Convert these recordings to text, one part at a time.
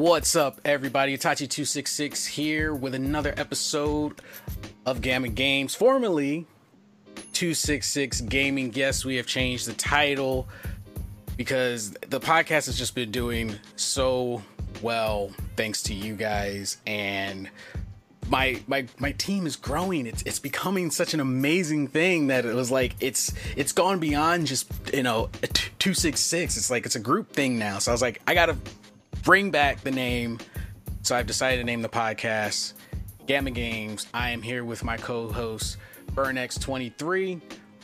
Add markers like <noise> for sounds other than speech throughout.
What's up, everybody? Itachi266 here with another episode of Gamma Games, formerly 266 Gaming. Yes, we have changed the title because the podcast has just been doing so well thanks to you guys and my my my team is growing it's it's becoming such an amazing thing that it was like it's it's gone beyond just you know 266 it's like it's a group thing now so i was like i gotta bring back the name. So I've decided to name the podcast Gamma Games. I am here with my co-host BurnX23.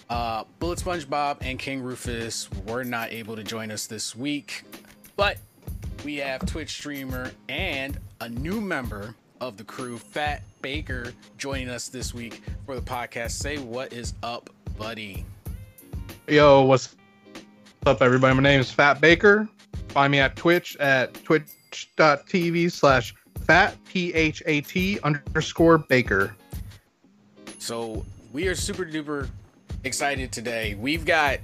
Uh, Bullet SpongeBob and King Rufus were not able to join us this week, but we have Twitch streamer and a new member of the crew, Fat Baker, joining us this week for the podcast. Say what is up, buddy. Yo, what's up, everybody? My name is Fat Baker. Find me at Twitch at twitch.tv slash fat P H A T underscore Baker. So we are super duper excited today. We've got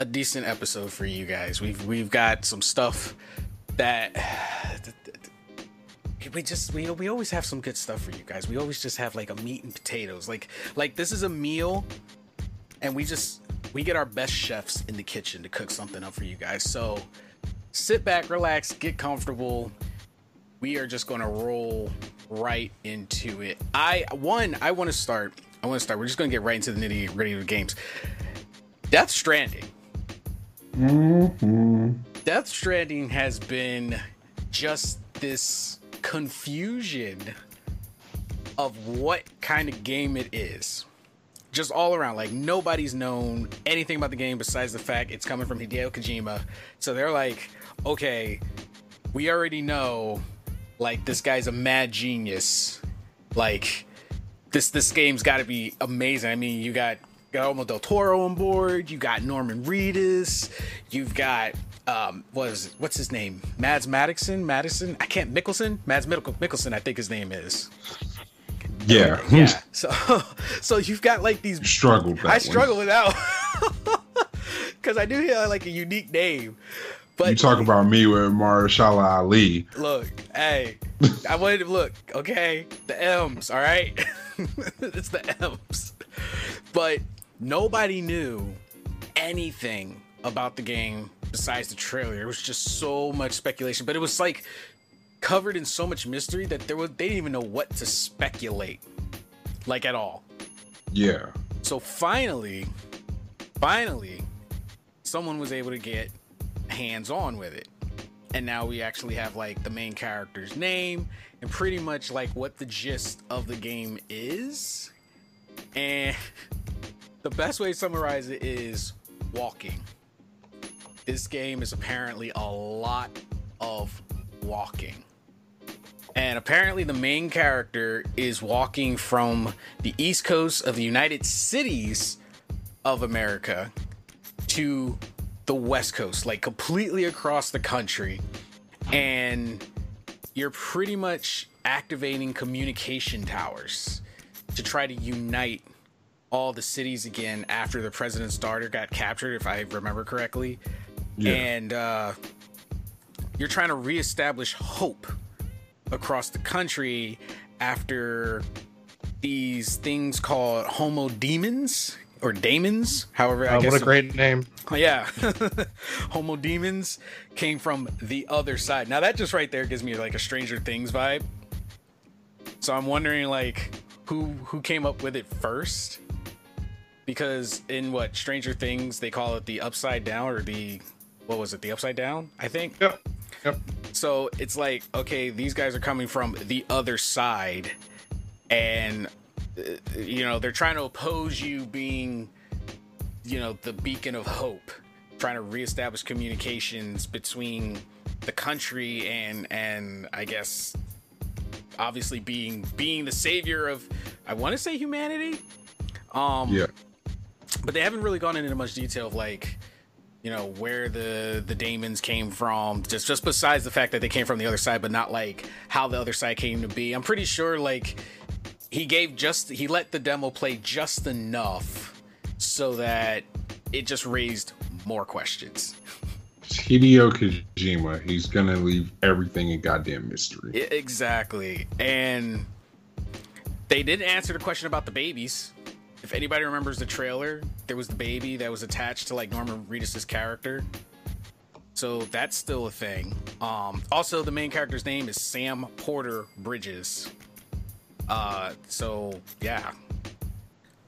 a decent episode for you guys. We've we've got some stuff that <sighs> we just we we always have some good stuff for you guys. We always just have like a meat and potatoes. Like like this is a meal and we just we get our best chefs in the kitchen to cook something up for you guys. So sit back, relax, get comfortable. We are just going to roll right into it. I one, I want to start. I want to start. We're just going to get right into the nitty gritty of the games. Death Stranding. Mm-hmm. Death Stranding has been just this confusion of what kind of game it is. Just all around, like nobody's known anything about the game besides the fact it's coming from Hideo Kojima. So they're like, okay, we already know like this guy's a mad genius. Like this this game's got to be amazing. I mean, you got Guillermo del Toro on board. You got Norman Reedus. You've got um, it? what's his name? Mads Madison. Madison. I can't Mickelson. Mads Mikkelsen. I think his name is. Yeah. Yeah. So <laughs> so you've got like these. Struggled. I struggle with that because I knew he had like a unique name. But you talk about me with Mahershala Ali. Look, hey, I wanted to look. Okay, the M's. All right, <laughs> it's the M's. But nobody knew anything about the game besides the trailer. It was just so much speculation. But it was like covered in so much mystery that there was they didn't even know what to speculate, like at all. Yeah. So finally, finally, someone was able to get hands on with it. And now we actually have like the main character's name and pretty much like what the gist of the game is. And <laughs> the best way to summarize it is walking. This game is apparently a lot of walking. And apparently, the main character is walking from the east coast of the United Cities of America to the west coast, like completely across the country. And you're pretty much activating communication towers to try to unite all the cities again after the president's daughter got captured, if I remember correctly. Yeah. And uh, you're trying to reestablish hope across the country after these things called homo demons or daemons, however. I Uh, guess what a great name. <laughs> yeah, <laughs> Homo demons came from the other side. Now that just right there gives me like a Stranger Things vibe. So I'm wondering like who who came up with it first? Because in what Stranger Things they call it the upside down or the what was it the upside down? I think. Yep. Yep. So it's like, okay, these guys are coming from the other side, and uh, you know they're trying to oppose you being, you know, the beacon of hope, trying to reestablish communications between the country and and I guess obviously being being the savior of I want to say humanity. Um, Yeah. but they haven't really gone into much detail of like you know where the the daemons came from just just besides the fact that they came from the other side but not like how the other side came to be i'm pretty sure like he gave just he let the demo play just enough so that it just raised more questions It's Hideo Kojima. He's gonna leave everything in goddamn mystery. Exactly and they didn't answer the question about the babies if anybody remembers the trailer there was the baby that was attached to like norman reedus's character. So that's still a thing. Um also the main character's name is sam porter bridges. Uh so yeah.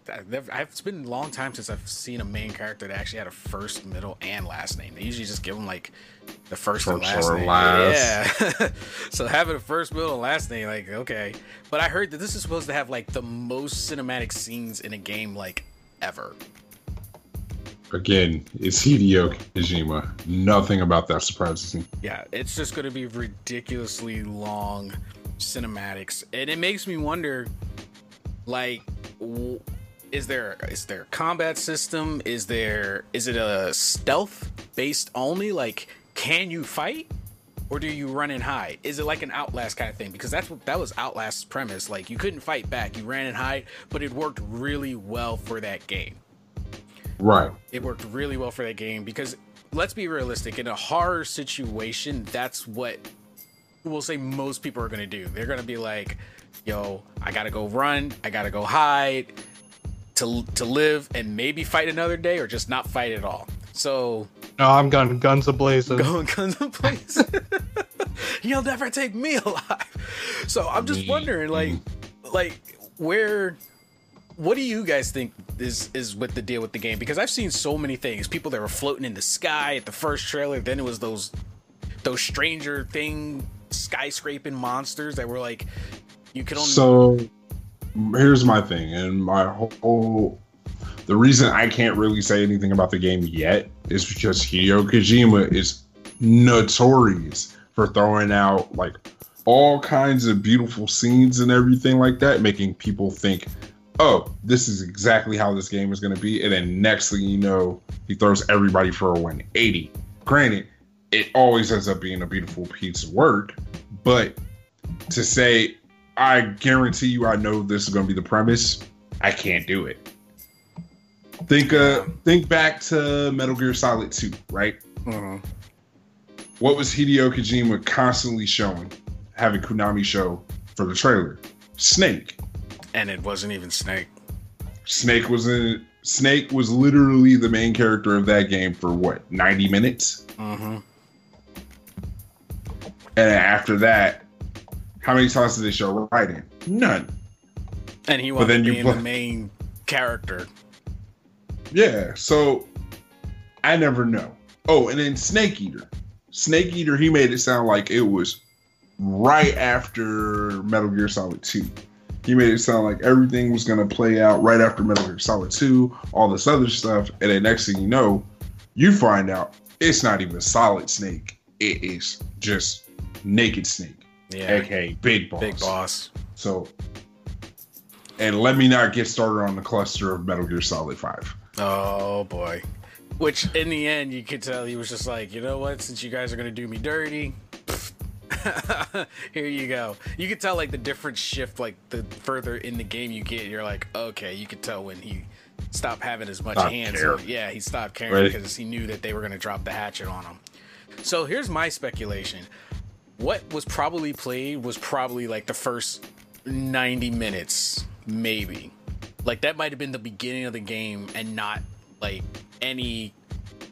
It's been a long time since I've seen a main character that actually had a first, middle, and last name. They usually just give them like the first, and First last or name. last. Yeah. <laughs> so having a first, middle, and last name, like okay. But I heard that this is supposed to have like the most cinematic scenes in a game like ever. Again, it's Hideo Kojima. Nothing about that surprises me. Yeah, it's just going to be ridiculously long cinematics, and it makes me wonder, like, w- is there is there a combat system? Is there is it a stealth based only? Like, can you fight, or do you run and hide? Is it like an Outlast kind of thing? Because that's what that was Outlast's premise. Like, you couldn't fight back, you ran and hide, but it worked really well for that game Right. it worked really well for that game because let's be realistic in a horror situation that's what we'll say most people are going to do they're going to be like yo i gotta go run i gotta go hide to to live and maybe fight another day or just not fight at all so No, I'm gun guns ablazing. going guns ablazing. <laughs> place you'll never take me alive so i'm just Me. wondering like like where what do you guys think is is with the deal with the game because i've seen so many things people that were floating in the sky at the first trailer then it was those those stranger thing skyscraping monsters that were like you could only So here's my thing, and my whole the reason I can't really say anything about the game yet is because Hideo Kojima is notorious for throwing out like all kinds of beautiful scenes and everything like that, making people think, oh, this is exactly how this game is going to be. And then next thing you know, he throws everybody for a 180. Granted, it always ends up being a beautiful piece of work, but to say, I guarantee you, I know this is going to be the premise, I can't do it. Think, uh, think back to Metal Gear Solid 2, right? Mhm. what was Hideo Kojima constantly showing, having Konami show for the trailer? Snake. and it wasn't even snake Snake was in. Snake was literally the main character of that game for what ninety minutes, mm-hmm. and after that, how many times did they show Raiden? None. and he was being play- the main character Yeah, so I never know. Oh, and then Snake Eater. Snake Eater, he made it sound like it was right after Metal Gear Solid 2. He made it sound like everything was going to play out right after Metal Gear Solid 2, all this other stuff. And then next thing you know, you find out it's not even Solid Snake. It is just Naked Snake, yeah aka Big Boss. big boss So, and let me not get started on the cluster of Metal Gear Solid 5. Oh boy. Which in the end you could tell he was just like, you know what, since you guys are gonna do me dirty, <laughs> here you go. You could tell like the different shift, like the further in the game you get, you're like, okay, you could tell when he stopped having as much Stopped hands. Yeah, he stopped caring because he knew that they were gonna drop the hatchet on him. So here's my speculation. What was probably played was probably like the first 90 minutes, maybe. Like that might have been the beginning of the game and not like any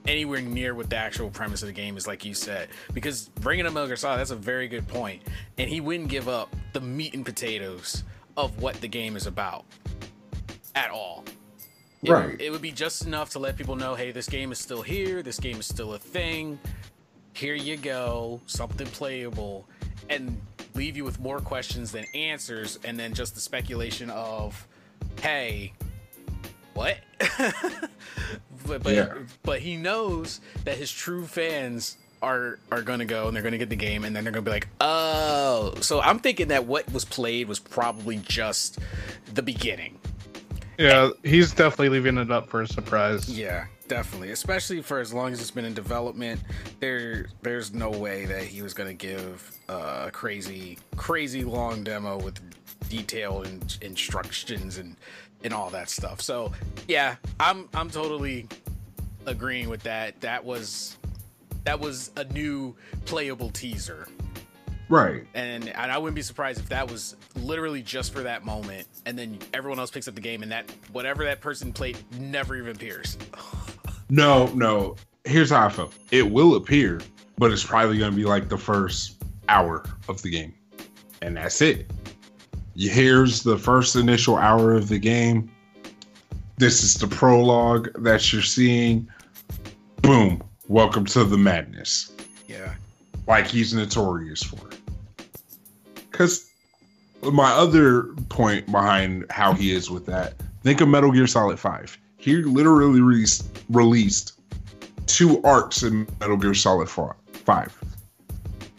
anywhere near what the actual premise of the game is, like you said. Because bringing up Metal Gear Solid, that's a very good point, and he wouldn't give up the meat and potatoes of what the game is about at all. It, Right. It would be just enough to let people know, hey, this game is still here. This game is still a thing. Here you go, something playable, and leave you with more questions than answers, and then just the speculation of, hey, what? <laughs> but but, Yeah. but he knows that his true fans are are gonna go and they're gonna get the game and then they're gonna be like, oh. So I'm thinking that what was played was probably just the beginning. Yeah, he's definitely leaving it up for a surprise. Yeah, definitely. Especially for as long as it's been in development, there there's no way that he was gonna give uh, a crazy crazy long demo with detailed in- instructions and and all that stuff. So yeah, I'm I'm totally agreeing with that. That was that was a new playable teaser. Right. And, and I wouldn't be surprised if that was literally just for that moment, and then everyone else picks up the game, and that whatever that person played never even appears. <laughs> No, no. Here's how I feel. It will appear, but it's probably going to be like the first hour of the game. And that's it. Here's the first initial hour of the game. This is the prologue that you're seeing. Boom. Welcome to the madness. Yeah. Like he's notorious for. Because my other point behind how he is with that, think of Metal Gear Solid 5. He literally released, released two arcs in Metal Gear Solid 5.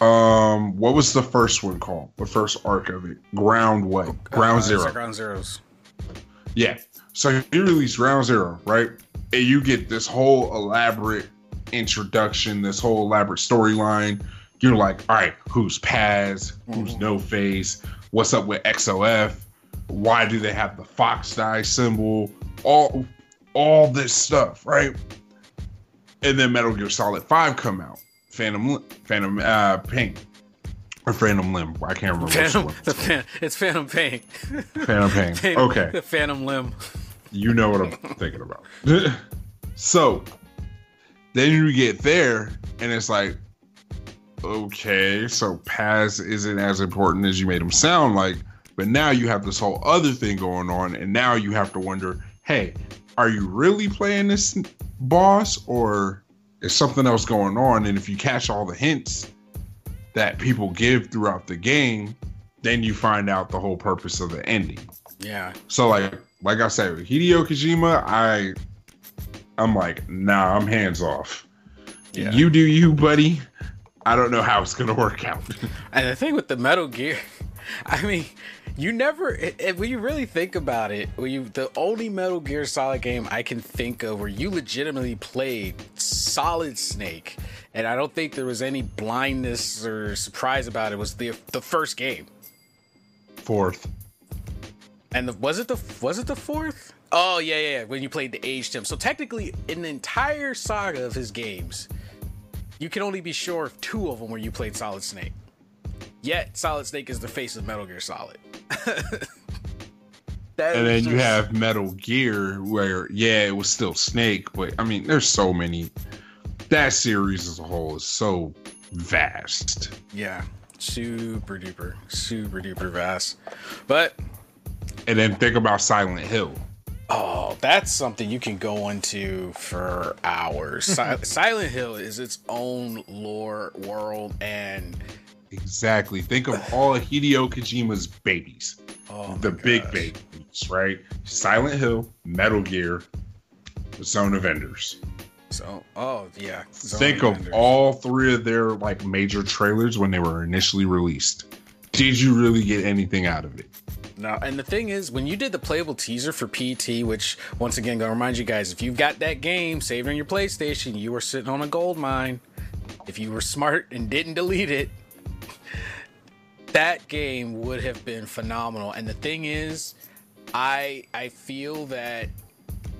Um, what was the first one called? The first arc of it? Ground what? Ground Uh, Zero. Ground Zeroes. Yeah. So he released Ground Zero, right? And you get this whole elaborate introduction, this whole elaborate storyline. You're like, all right, who's Paz? Who's No Face? What's up with XOF? Why do they have the fox die symbol? All all this stuff, right? And then Metal Gear Solid 5 come out. Phantom Phantom uh Pink. Or Phantom Limb. I can't remember which Phantom, the fan, it's Phantom Pain. Phantom Pain. <laughs> Okay. The Phantom Limb. You know what I'm thinking about. <laughs> so then you get there, and it's like, okay, so Paz isn't as important as you made him sound like, but now you have this whole other thing going on, and now you have to wonder, hey, are you really playing this boss, or is something else going on? And if you catch all the hints that people give throughout the game, then you find out the whole purpose of the ending. Yeah. So like like I said, with Hideo Kojima, I I'm like, nah, I'm hands off. Yeah. You do you, buddy. I don't know how it's gonna work out. <laughs> And the thing with the Metal Gear, <laughs> I mean, you never, if when you really think about it, when you the only Metal Gear Solid game I can think of where you legitimately played Solid Snake, and I don't think there was any blindness or surprise about it was the the first game. Fourth. And the, was it the was it the fourth? Oh yeah, yeah, yeah. When you played the aged him. So technically, in the entire saga of his games, you can only be sure of two of them where you played Solid Snake. Yet Solid Snake is the face of Metal Gear Solid. <laughs> That And is then you have Metal Gear where yeah, it was still Snake, but I mean there's so many that series as a whole is so vast. yeah, super duper, super duper vast. But And then think about Silent Hill. Oh, that's something you can go into for hours. <laughs> Silent Hill is its own lore world, and Exactly. Think of all of Hideo Kojima's babies. oh, the big gosh. babies, right? Silent Hill, Metal Gear, Zone of Enders. So, oh yeah. Zone Think of Enders. all three of their like major trailers when they were initially released. Did you really get anything out of it? No, and the thing is, when you did the playable teaser for PT, which once again, gonna remind you guys, if you've got that game saved on your PlayStation, you were sitting on a gold mine. If you were smart and didn't delete it, that game would have been phenomenal. And the thing is, I I feel that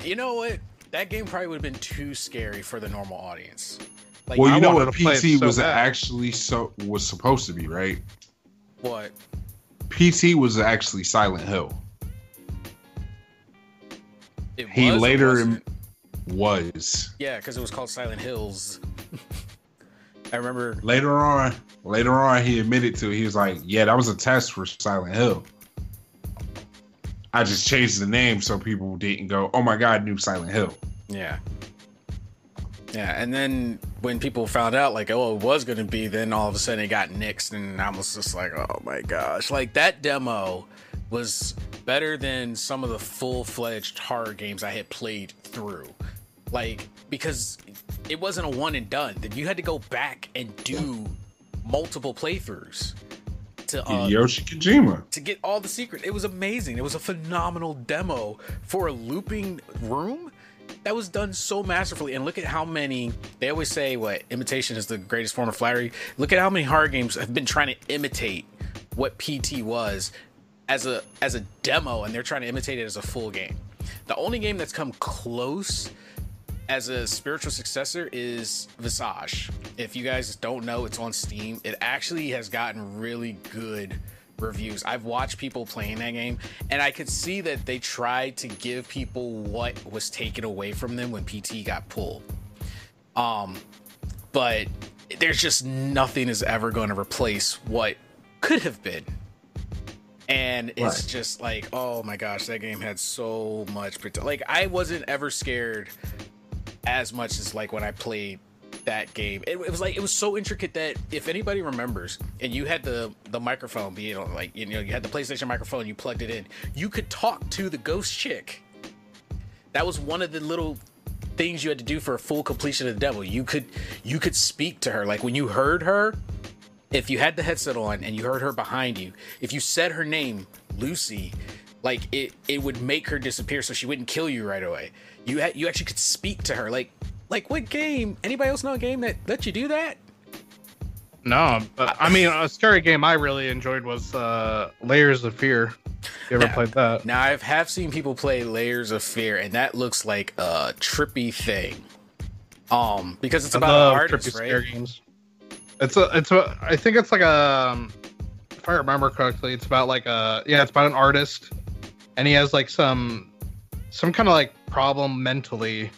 you know what, that game probably would have been too scary for the normal audience. Like, well, I you know what to play it PT so was bad. actually so was supposed to be, right? what? PT was actually Silent Hill. It He was later was Yeah, because it was called Silent Hills. I remember. later on. Later on, he admitted to. it. He was like, "Yeah, that was a test for Silent Hill. I just changed the name so people didn't go, oh my god, new Silent Hill.' Yeah. Yeah, and then when people found out, like, oh, it was going to be, then all of a sudden it got nixed, and I was just like, oh my gosh. Like, that demo was better than some of the full fledged horror games I had played through. Like, because it wasn't a one and done, that you had to go back and do multiple playthroughs to uh, Yoshi Kojima. to get all the secret. It was amazing. It was a phenomenal demo for a looping room that was done so masterfully. And look at how many they always say what imitation is the greatest form of flattery. Look at how many horror games have been trying to imitate what PT was as a as a demo and they're trying to imitate it as a full game. The only game that's come close as a spiritual successor is Visage. If you guys don't know, it's on Steam. It actually has gotten really good reviews. I've watched people playing that game, and I could see that they tried to give people what was taken away from them when PT got pulled. Um, but there's just nothing is ever going to replace what could have been. And it's Right. just like, oh my gosh, that game had so much potential. Like I wasn't ever scared as much as like when I played that game. It, it was like it was so intricate that if anybody remembers, and you had the the microphone, it on like you know you had the PlayStation microphone, you plugged it in, you could talk to the ghost chick. That was one of the little things you had to do for a full completion of the devil. You could you could speak to her like when you heard her. If you had the headset on and you heard her behind you, if you said her name, Lucy, like it it would make her disappear so she wouldn't kill you right away. You you actually could speak to her. Like like what game? Anybody else know a game that lets you do that? No, but I mean, a scary game I really enjoyed was uh, Layers of Fear. You ever Yeah. played that? Now I have seen people play Layers of Fear, and that looks like a trippy thing. Um, because it's I about love an artist, trippy right? scare games. It's a, it's a, I think it's like a, um, if I remember correctly, it's about like a, yeah, it's about an artist, and he has like some, some kind of like problem mentally,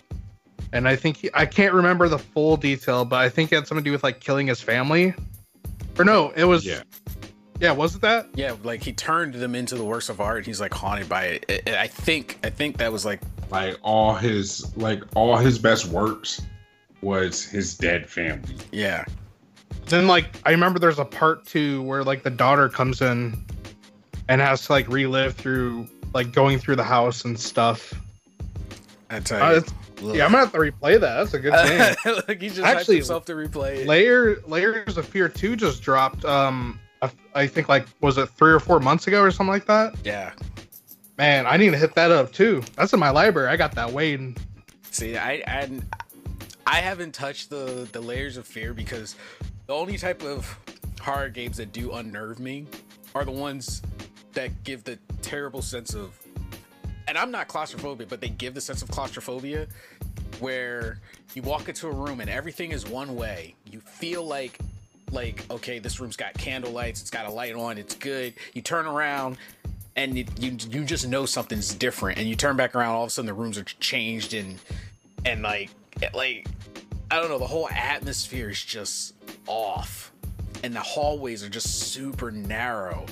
and I think he, I can't remember the full detail, but I think it had something to do with like killing his family, or no, it was, Yeah. yeah, was it that? Yeah, like he turned them into the works of art. He's like haunted by it. I- I- I think I think that was like Like all his like all his best works was his dead family. yeah. Then like I remember there's a part two where like the daughter comes in and has to like relive through like going through the house and stuff. I tell Uh, you. it's- yeah, I'm gonna have to replay that. That's a good game. like he just Actually, himself to replay it. Layer Layers of Fear 2 just dropped um I, I think like was it 3 or 4 months ago or something like that? yeah. Man, I need to hit that up too. That's in my library. I got that waiting. See, I I I haven't touched the the layers of fear because the only type of horror games that do unnerve me are the ones that give the terrible sense of and I'm not claustrophobic, but they give the sense of claustrophobia where you walk into a room and everything is one way. You feel like like okay, this room's got candle lights, it's got a light on, it's good. You turn around and you, you you just know something's different and you turn back around all of a sudden the rooms are changed and and like like I don't know, the whole atmosphere is just off. And the hallways are just super narrow.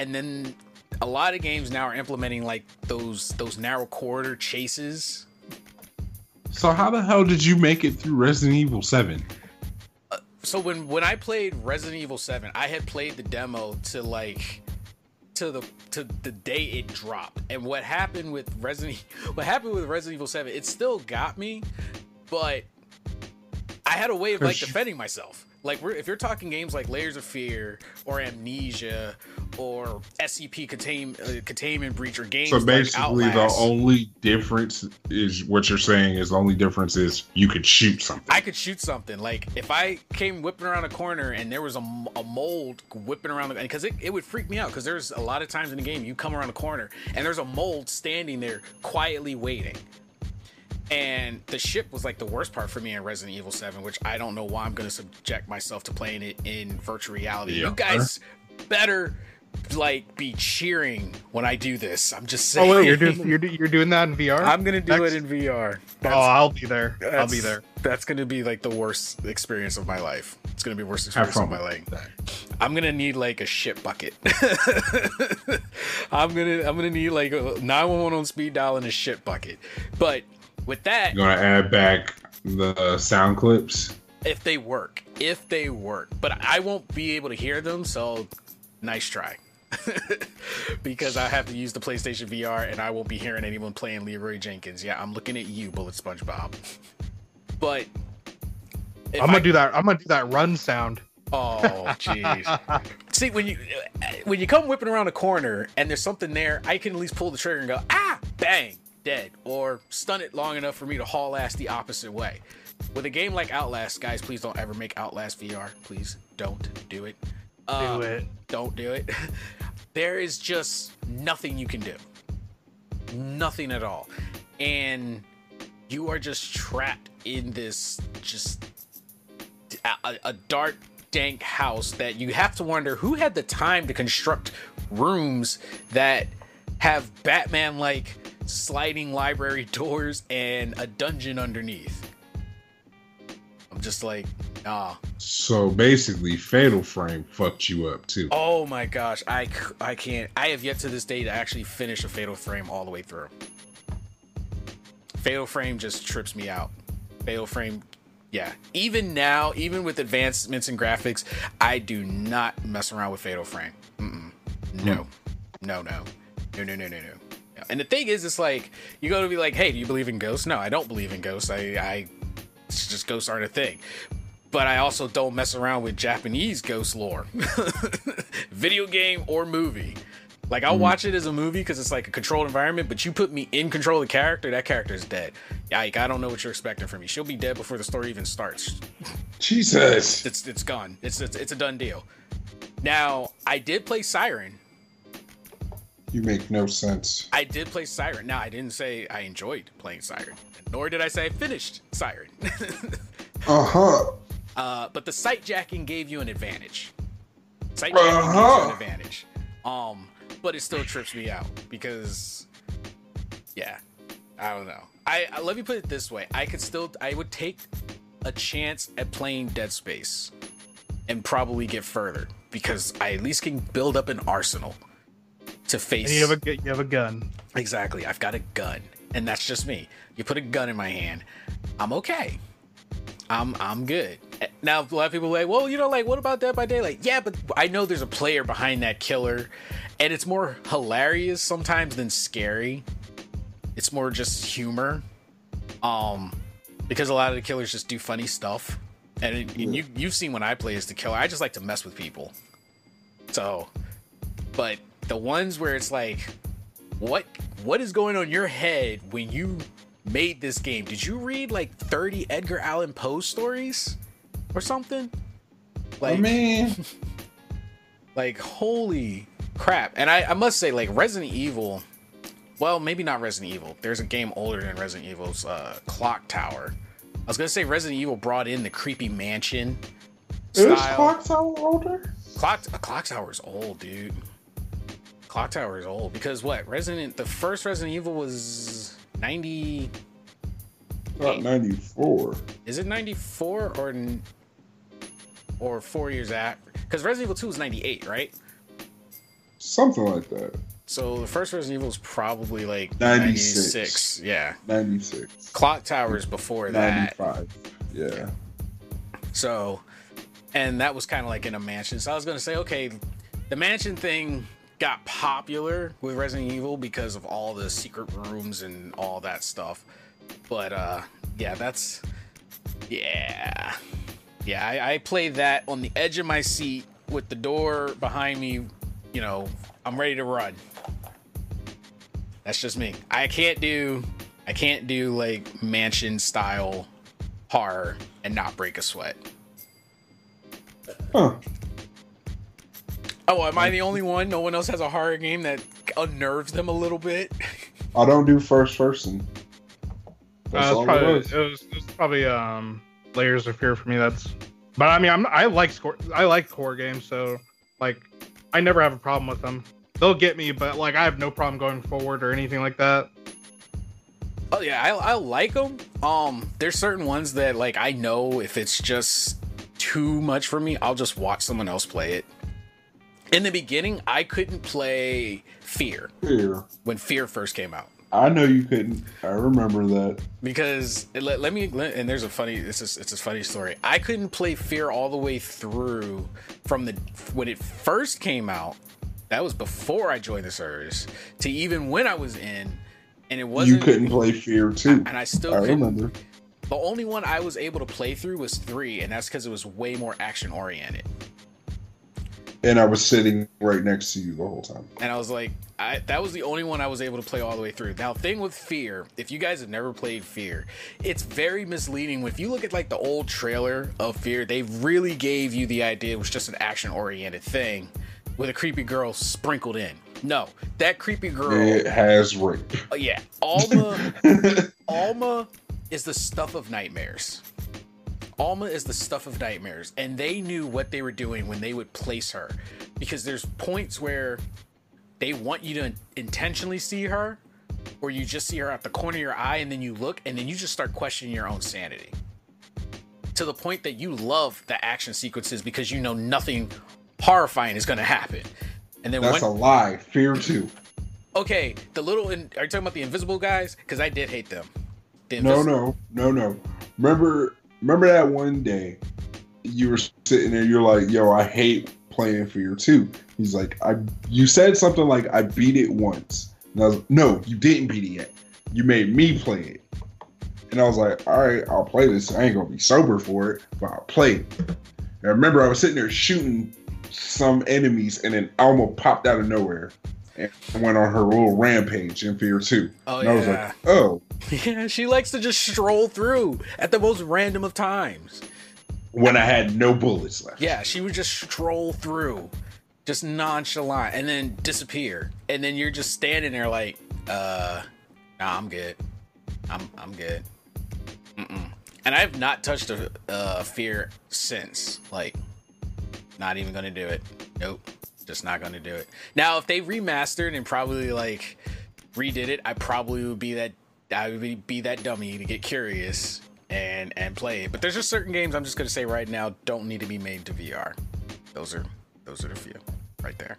And then a lot of games now are implementing like those those narrow corridor chases. So how the hell did you make it through Resident Evil 7? Uh, so when when I played Resident Evil 7, I had played the demo to like to the to the day it dropped. And what happened with Resident <laughs> what happened with Resident Evil 7, it still got me, but I had a way of like defending myself. Like we're, if you're talking games like Layers of Fear or Amnesia or SCP Contain, uh, Containment Breach or games So like basically, the only difference is what you're saying is the only difference is you could shoot something. I could shoot something. Like if I came whipping around a corner and there was a, a mold whipping around the because it, it would freak me out because there's a lot of times in the game you come around a corner and there's a mold standing there quietly waiting. And the ship was like the worst part for me in Resident Evil 7, which I don't know why I'm going to subject myself to playing it in virtual reality. Yeah. You guys better like be cheering when I do this. I'm just saying. Oh wait, you're doing you're, you're doing that in VR? I'm gonna do Next- it in VR. oh, I'll be there. I'll be there. That's gonna be like the worst experience of my life. It's gonna be the worst Have experience of fun my life. I'm gonna need like a shit bucket. <laughs> I'm gonna I'm gonna need like a 911 on speed dial and a shit bucket. But with that, You're gonna add back the sound clips. if they work, if they work, but I won't be able to hear them. So nice try. <laughs> because I have to use the PlayStation VR and I won't be hearing anyone playing Leroy Jenkins. Yeah, I'm looking at you, Bullet SpongeBob. <laughs> But if I'm gonna I- do that. I'm gonna do that run sound. Oh, jeez. <laughs> See, when you when you come whipping around a corner and there's something there, I can at least pull the trigger and go, ah, bang, dead, or stun it long enough for me to haul ass the opposite way. With a game like Outlast, guys, please don't ever make Outlast VR. Please don't do it. Um, it. Don't do it. <laughs> there is just nothing you can do. Nothing at all. And you are just trapped in this just a, a- a dark dank house that you have to wonder who had the time to construct rooms that have batman like sliding library <laughs> doors, and a dungeon underneath. I'm just like, nah. So basically, Fatal Frame fucked you up too. Oh my gosh, I I can't. I have yet to this day to actually finish a Fatal Frame all the way through. Fatal Frame just trips me out. Fatal Frame, yeah. Even now, even with advancements in graphics, I do not mess around with Fatal Frame. Mm-mm. No, mm. no, no, no, no, no, no, no. Yeah. and the thing is it's like you go to be like hey do you believe in ghosts no i don't believe in ghosts i i just ghosts aren't a thing but I also don't mess around with Japanese ghost lore, <laughs> video game or movie. Like I'll mm. watch it as a movie because it's like a controlled environment, but you put me in control of the character, that character is dead. Like I don't know what you're expecting from me. She'll be dead before the story even starts. Jesus. It's it's gone. It's it's, it's a done deal. Now I did play Siren. You make no sense. I did play Siren. Now I didn't say I enjoyed playing Siren, nor did I say I finished Siren. <laughs> Uh huh. Uh, but the sight jacking gave you an advantage. Sight jacking gives you Uh-huh. an advantage. Um, but it still trips me out because, yeah, I don't know. I, I let me put it this way: I could still, I would take a chance at playing Dead Space and probably get further because I at least can build up an arsenal to face. And you have a you have a gun. Exactly. I've got a gun, and that's just me. You put a gun in my hand, I'm okay. I'm I'm good. Now a lot of people are like, well, you know, like what about Dead by Daylight? Yeah, but I know there's a player behind that killer, and it's more hilarious sometimes than scary. It's more just humor, um, because a lot of the killers just do funny stuff, and, it, and you you've seen when I play as the killer, I just like to mess with people. So, but the ones where it's like, what what is going on your head when you made this game? Did you read like 30 Edgar Allan Poe stories or something? Like, I mean, <laughs> like holy crap! And I, I must say, like Resident Evil. Well, maybe not Resident Evil. There's a game older than Resident Evil's uh, Clock Tower. I was gonna say Resident Evil brought in the creepy mansion is. Clock Tower older? Clock a Clock Tower is old, dude. Clock Tower is old because what? Resident the first Resident Evil was 90 About 94. is it 94 or or 4 years after? Cuz Resident Evil 2 was 98, right? Something like that. So the first Resident Evil is probably like 96. 96. Yeah. 96. Clock Tower is before that. 95. Yeah. So, and that was kind of like in a mansion. So I was going to say, okay, the mansion thing got popular with Resident Evil because of all the secret rooms and all that stuff. But uh yeah, that's yeah. Yeah, I, I that on the edge of my seat with the door behind me, you know, I'm ready to run. That's just me. I can't do I can't do like mansion style horror and not break a sweat. Huh. Oh, am I the only one? No one else has a horror game that unnerves them a little bit. <laughs> I don't do first person. That's Uh, all probably, it it, was. was, it was probably um layers of fear for me. That's, but I mean, I'm I like score I like horror games, so like I never have a problem with them. They'll get me, but like I have no problem going forward or anything like that. Oh yeah, I, I like them. Um, there's certain ones that like I know if it's just too much for me, I'll just watch someone else play it. In the beginning, I couldn't play Fear Fear. when Fear first came out I know you couldn't. I remember that. because let, let me let, and there's a funny this is it's a funny story. I couldn't play Fear all the way through from the when it first came out. That was before I joined the service to even when I was in, and it wasn't. You couldn't play Fear too. and I still I remember. The only one I was able to play through was three, and that's because it was way more action oriented. And I was sitting right next to you the whole time. And I was like, I that was the only one I was able to play all the way through. Now, thing with Fear, if you guys have never played Fear, it's very misleading. If you look at like the old trailer of Fear, they really gave you the idea it was just an action oriented thing with a creepy girl sprinkled in. No, that creepy girl, It has rape. uh, yeah, Alma <laughs> Alma is the stuff of nightmares. Alma is the stuff of nightmares, and they knew what they were doing when they would place her, because there's points where they want you to intentionally see her, or you just see her at the corner of your eye, and then you look, and then you just start questioning your own sanity. To the point that you love the action sequences because you know nothing horrifying is going to happen. And then That's a lie. Fear two. okay, the little, in, are you talking about the invisible guys? Because I did hate them. The No, no, no, no. Remember, remember that one day you were sitting there. You're like, "Yo, I hate playing for Fear 2. He's like, "I." You said something like, "I beat it once." And I was, like, "No, you didn't beat it yet. You made me play it." And I was like, "All right, I'll play this. I ain't gonna be sober for it, but I'll play it." And I remember I was sitting there shooting some enemies, and then Alma popped out of nowhere and went on her little rampage in Fear 2. Oh, and I was yeah. like, "Oh." <laughs> Yeah, she likes to just stroll through at the most random of times. when I had no bullets left. Yeah, she would just stroll through, just nonchalant, and then disappear. And then you're just standing there like, uh, nah, I'm good. I'm I'm good. Mm-mm. And I've not touched a, a fear since. Like, not even gonna do it. Nope, just not gonna do it. Now, if they remastered and probably like redid it, I probably would be that I would be, be that dummy to get curious and and play it. But there's just certain games I'm just gonna say right now don't need to be made to VR. Those are those are the few right there.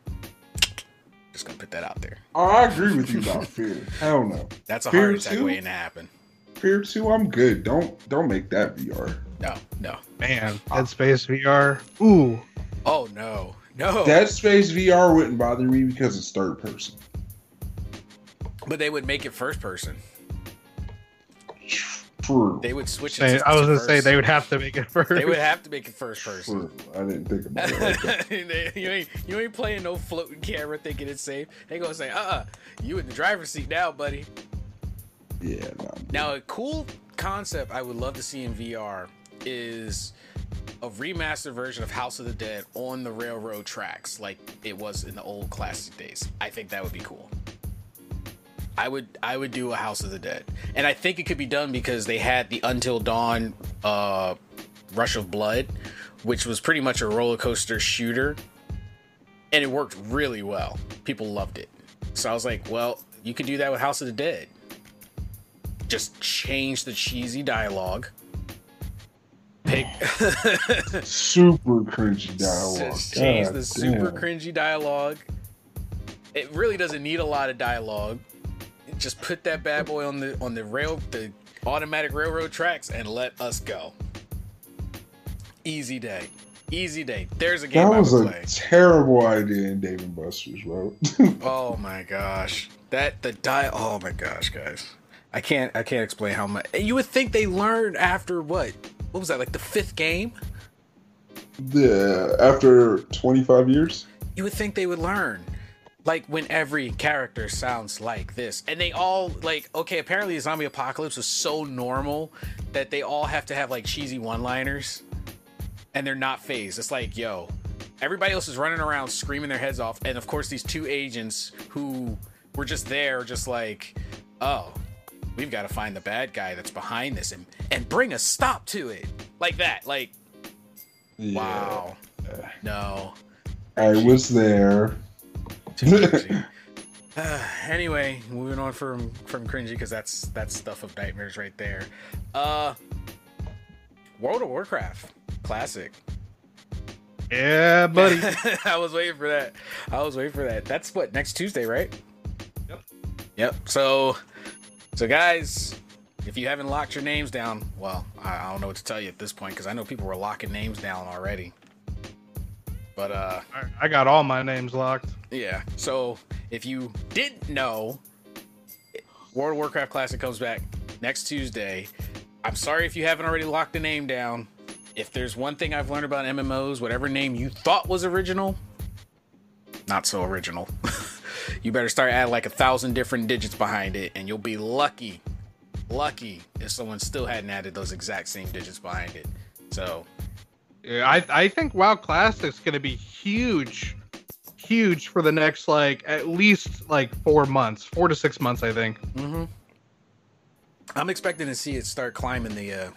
Just gonna put that out there. Oh, I agree with you about <laughs> Fear. Hell no. That's a Fear heart attack two? waiting to happen. Fear 2, I'm good. Don't don't make that VR. No, no. Man, ah. Dead Space VR. Ooh, Oh no, no. Dead Space VR wouldn't bother me because it's third person. but they would make it first person. True. They would switch it. say, to, I was gonna say they would have to make it first. They would have to make it first person. True. I didn't think about it like that. <laughs> You ain't you ain't playing no floating camera thinking it's safe. They gonna say, uh, uh you in the driver's seat now, buddy. Yeah, no. Now, a cool concept I would love to see in VR is a remastered version of House of the Dead on the railroad tracks, like it was in the old classic days. I think that would be cool. I would I would do a House of the Dead, and I think it could be done because they had the Until Dawn uh, Rush of Blood, which was pretty much a roller coaster shooter, and it worked really well. People loved it, so I was like, well, you could do that with House of the Dead just change the cheesy dialogue. Pick Super cringy dialogue. just change God the super damn. cringy dialogue. It really doesn't need a lot of dialogue. Just put that bad boy on the on the rail the automatic railroad tracks and let us go. Easy day. Easy day. There's a game That I was would a play. terrible idea in Dave and Buster's, bro. <laughs> Oh my gosh. That the die oh my gosh, guys. I can't I can't explain how much you would think they learned after what? What was that, like the fifth game? yeah, after 25 years? you would think they would learn like when every character sounds like this and they all like okay apparently the zombie apocalypse was so normal that they all have to have like cheesy one liners and they're not phased it's like yo everybody else is running around screaming their heads off and of course these two agents who were just there just like oh we've got to find the bad guy that's behind this and and bring a stop to it like that like Yeah. Wow. No. I was there. Too. Uh, <laughs> <sighs> anyway, moving on from from cringy because that's that's stuff of nightmares right there. Uh, World of Warcraft classic. Yeah, buddy. <laughs> I was waiting for that. I was waiting for that. That's what next Tuesday, right? Yep. Yep. So, so guys, if you haven't locked your names down, well, I, I don't know what to tell you at this point because I know people were locking names down already. But uh, I- I got all my names locked. yeah. So if you didn't know, World of Warcraft Classic comes back next Tuesday. I'm sorry if you haven't already locked the name down. If there's one thing I've learned about MMOs, whatever name you thought was original, not so original. <laughs> you better start adding like a thousand different digits behind it, and you'll be lucky, lucky if someone still hadn't added those exact same digits behind it. So Yeah, I I think WoW Classic's gonna be huge, huge for the next like at least like four months, four to six months. I think. Mm-hmm. I'm expecting to see it start climbing the, uh,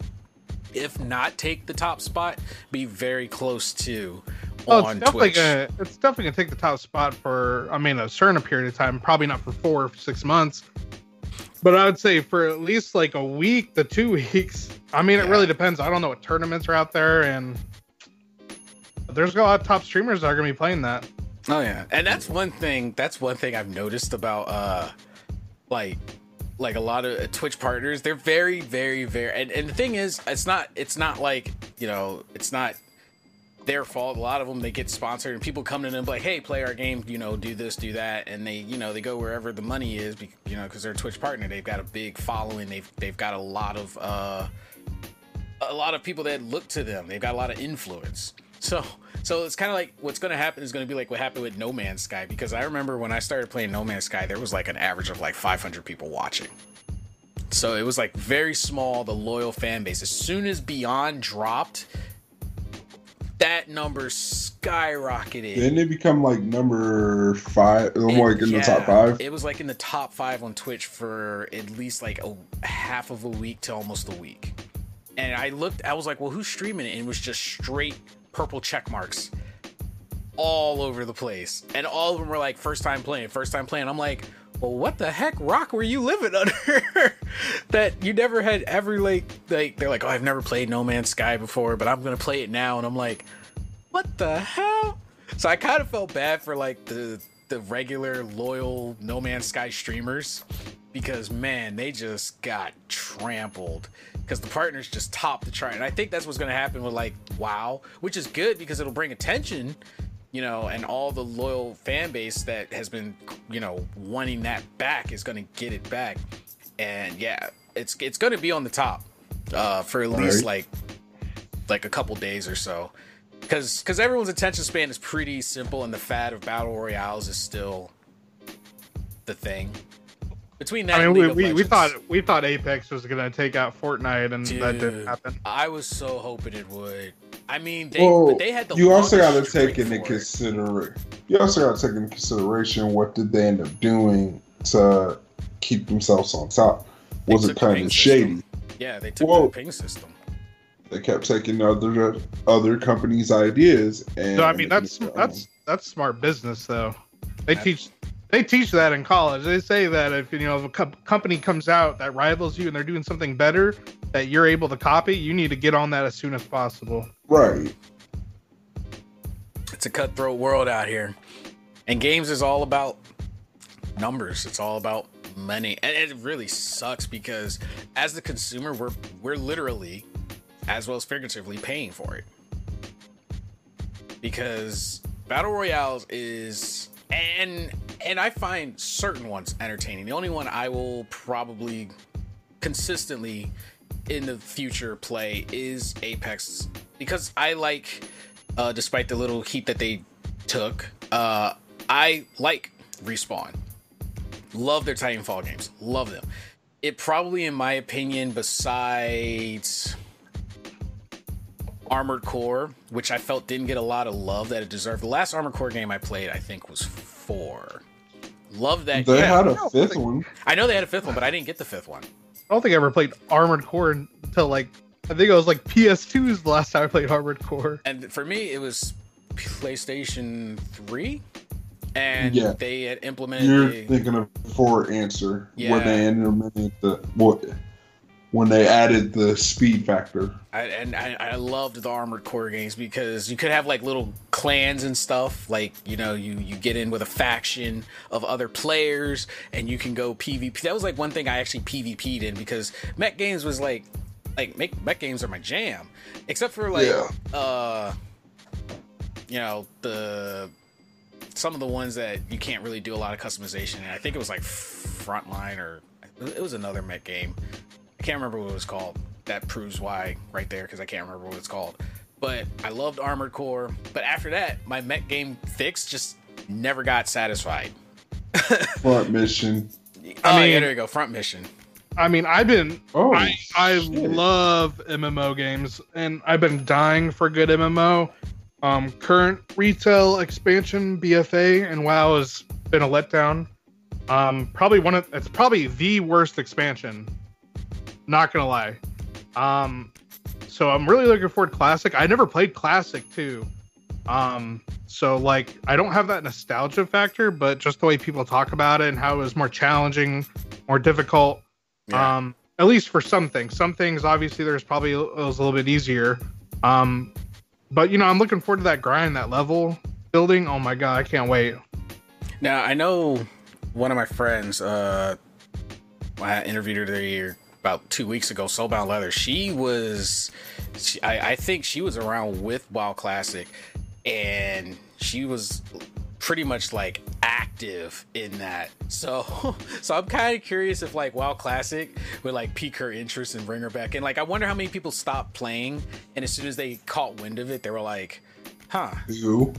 if not take the top spot, be very close to Oh, it's definitely Twitch. gonna it's definitely gonna take the top spot for I mean a certain period of time, probably not for four or six months. But I would say for at least like a week to two <laughs> weeks. I mean, it really depends. I don't know what tournaments are out there, and there's a lot of top streamers that are gonna be playing that. Oh yeah, and that's one thing. That's one thing I've noticed about uh, like, like a lot of uh, Twitch partners. They're very, very, very. And, and the thing is, it's not. It's not like you know. It's not their fault. A lot of them they get sponsored, and people come to them like, "Hey, play our game. You know, do this, do that," and they, you know, they go wherever the money is. You know, because they're a Twitch partner. They've got a big following. They've they've got a lot of uh, a lot of people that look to them. They've got a lot of influence. So so it's kind of like what's going to happen is going to be like what happened with No Man's Sky because I remember when I started playing No Man's Sky there was like an average of like 500 people watching. So it was like very small the loyal fan base. As soon as Beyond dropped that number skyrocketed. Didn't it become like number five, It- like in the top five? It was like in the top five on Twitch for at least like a half of a week to almost a week. And I looked, I was like, well, who's streaming it? And it was just straight purple check marks all over the place. And all of them were like, first time playing, first time playing. I'm like, well, what the heck rock were you living <laughs> under? That you never had every like, like, they're like, oh, I've never played No Man's Sky before, but I'm to play it now. And I'm like, what the hell? So I kind of felt bad for like the the regular loyal No Man's Sky streamers because man, they just got trampled because the partners just topped the chart. And I think that's what's to happen with like WoW, which is good because it'll bring attention, you know, and all the loyal fan base that has been, you know, wanting that back is going to get it back. And yeah, it's it's going to be on the top uh, for at least Right. like like a couple days or so because because everyone's attention span is pretty simple and the fad of battle royales is still the thing between that I mean, League we, of we, we thought we thought Apex was gonna take out Fortnite, and that didn't happen. i was so hoping it would i mean they well, but they had the you also got to take into consideration. You also got to take into consideration what did they end up doing to keep themselves on top. Was took it kind ping of system. shady? yeah they took Whoa. the ping system They kept taking other other companies' ideas, and So I mean, that's that's that's smart business, though. They teach they teach that in college. They say that if you know if a co- company comes out that rivals you and they're doing something better that you're able to copy, you need to get on that as soon as possible. right. it's a cutthroat world out here and games is all about numbers it's all about money and it really sucks because as the consumer we're we're literally as well as figuratively paying for it because battle royales is and and i find certain ones entertaining the only one i will probably consistently in the future play is apex because i like uh, despite the little heat that they took. Uh, I like Respawn. Love their Titanfall games. Love them. It probably, in my opinion, besides Armored Core, which I felt didn't get a lot of love that it deserved. The last Armored Core game I played, I think, was four. Love that They game. had a fifth like- one. I know they had a fifth one, but I didn't get the fifth one. I don't think I ever played Armored Core until like I think it was like PS2's the last time I played Armored Core. and for me it was PlayStation 3 and Yeah. they had implemented You're a- thinking of for answer Yeah. when they implemented the what when they added the speed factor. I, and I, I loved the Armored Core games because you could have like little clans and stuff. Like you know, you you get in with a faction of other players, and you can go PvP. That was like one thing I actually PvP'd in because mech games was like like make mech games are my jam, except for like Yeah. uh you know the some of the ones that you can't really do a lot of customization. in. I think it was like Frontline or it was another mech game. I can't remember what it was called. That proves why right there because I can't remember what it's called. But I loved Armored Core. But after that, my mech game fix just never got satisfied. <laughs> Front mission. oh I yeah, mean- there you go. Front mission. I mean, I've been Oh, I I love MMO games, and I've been dying for good MMO. Um, current retail expansion BFA and WoW has been a letdown. Um, probably one of it's probably the worst expansion. Not gonna lie. Um, so I'm really looking forward to Classic. I never played Classic too. Um, so like I don't have that nostalgia factor, but just the way people talk about it and how it was more challenging, more difficult. Yeah. Um, at least for some things. Some things, obviously, there's probably it was a little bit easier. Um, but you know, I'm looking forward to that grind, that level building. Oh my god, I can't wait. Now I know one of my friends. Uh, I interviewed her there about two weeks ago. Soulbound Leather. She was, she, I, I think she was around with WoW Classic, and she was pretty much like active in that. So, <laughs> so I'm kind of curious if like WoW Classic would like pique her interest and bring her back in. Like, I wonder how many people stopped playing, and as soon as they caught wind of it, they were like, "Huh." You.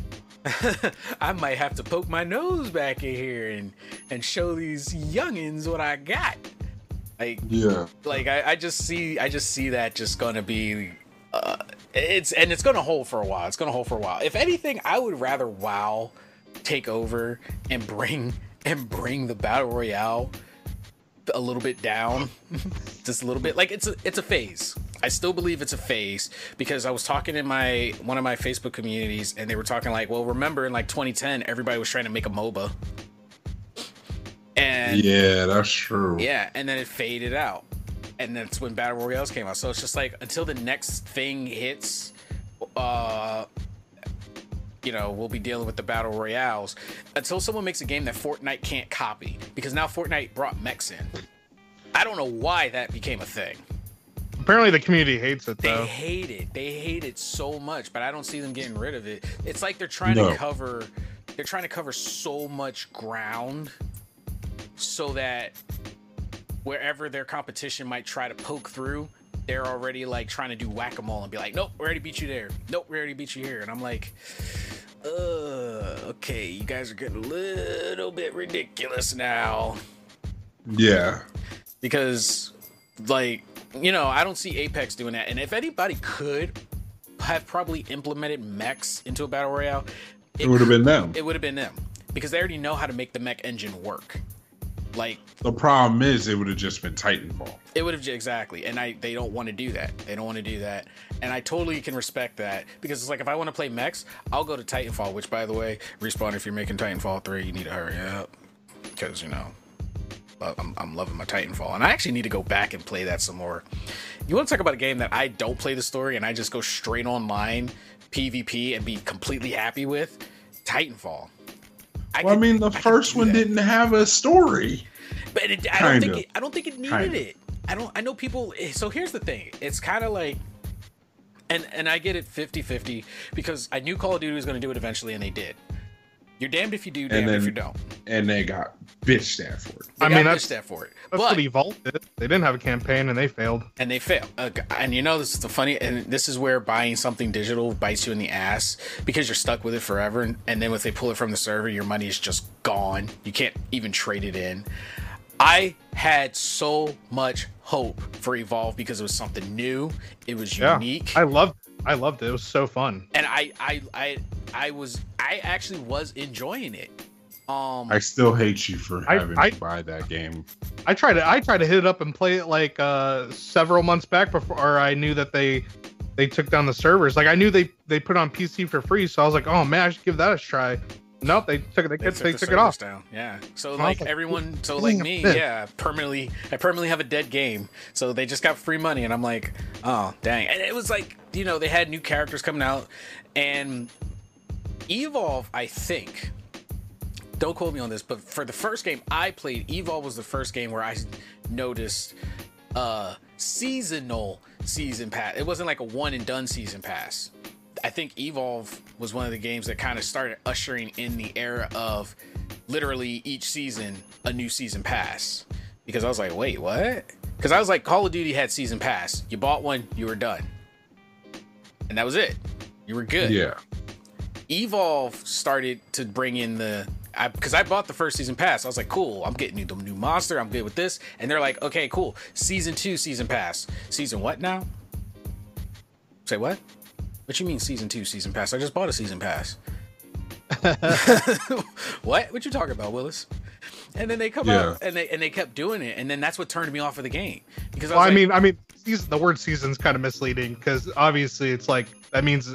<laughs> I might have to poke my nose back in here and and show these youngins what I got. Like Yeah. like I, I just see I just see that just gonna be uh, it's and it's gonna hold for a while. It's gonna hold for a while. If anything, I would rather WoW take over and bring and bring the battle royale a little bit down, <laughs> just a little bit. Like it's a it's a phase. I still believe it's a phase because I was talking in my one of my Facebook communities and they were talking like, well, remember in like 2010, everybody was trying to make a MOBA, and Yeah, that's true. yeah, and then it faded out. And that's when Battle Royales came out. So it's just like until the next thing hits, uh you know, we'll be dealing with the Battle Royales until someone makes a game that Fortnite can't copy. Because now Fortnite brought mechs in. I don't know why that became a thing. Apparently, the community hates it They hate it. They hate it so much, but I don't see them getting rid of it. It's like they're trying No. to cover they're trying to cover so much ground so that wherever their competition might try to poke through, they're already like trying to do whack-a-mole and be like, "Nope, we already beat you there. Nope, we already beat you here." And I'm like, "Uh, okay, you guys are getting a little bit ridiculous now." Yeah. because like you know i don't see apex doing that and if anybody could have probably implemented mechs into a battle royale It would have been them. it would have been them because they already know how to make the mech engine work like The problem is it would have just been Titanfall. it would have exactly and i they don't want to do that they don't want to do that and i totally can respect that because it's like if i want to play mechs i'll go to titanfall which by the way respawn if you're making titanfall 3 you need to hurry up because you know I'm, I'm loving my Titanfall, and I actually need to go back and play that some more. You want to talk about a game that I don't play the story and I just go straight online PvP and be completely happy with? Titanfall. I Well, I mean, the could first one that. didn't have a story. But it, I don't think it, I don't think it needed Kinda. it. I don't. I know people. eh, So here's the thing. It's kind of like, and and I get it 50-50 because I knew Call of Duty was going to do it eventually, and they did. You're damned if you do, damned if then- you don't. And they got bitched at for it. They I got mean, that's- bitched at for it, That's but what Evolve did. They didn't have a campaign and they failed. and they failed. Uh, and you know this is the funny, and this is where buying something digital bites you in the ass because you're stuck with it forever. And, and then if they pull it from the server, your money is just gone. You can't even trade it in. I had so much hope for Evolve because it was something new. It was Yeah, unique, I loved. I loved it. It was so fun. and I, I, I, I was, I actually was enjoying it. Um, I still hate you for having I- to buy that game. I tried to. I tried to hit it up and play it like uh, several months back before I knew that they they took down the servers. Like I knew they they put on PC for free, so I was like, oh man, I should give that a try. Nope, they took it. They, They took, took they the took it off. down. Yeah. So I like like, everyone, so like me, yeah, permanently, I permanently have a dead game. So they just got free money, and I'm like, oh dang. And it was like, you know, they had new characters coming out, and Evolve, I think. Don't quote me on this, but for the first game I played, Evolve was the first game where I noticed uh seasonal season pass. It wasn't like a one and done season pass. I think Evolve was one of the games that kind of started ushering in the era of literally each season a new season pass. Because I was like, wait, what? Because I was like, Call of Duty had season pass. You bought one, you were done. And that was it. You were good. Yeah. Evolve started to bring in the I because I bought the first season pass. I was like, cool, I'm getting the new monster. I'm good with this. And they're like, okay, cool. Season two season pass. Season what now? Say what? What you mean season two season pass? I just bought a season pass. <laughs> <laughs> what? What you talking about, Willis? And then they come Yeah. out and they and they kept doing it, and then that's what turned me off of the game because I, Well, I like, mean, I mean, season, the word season's kind of misleading because obviously it's like that means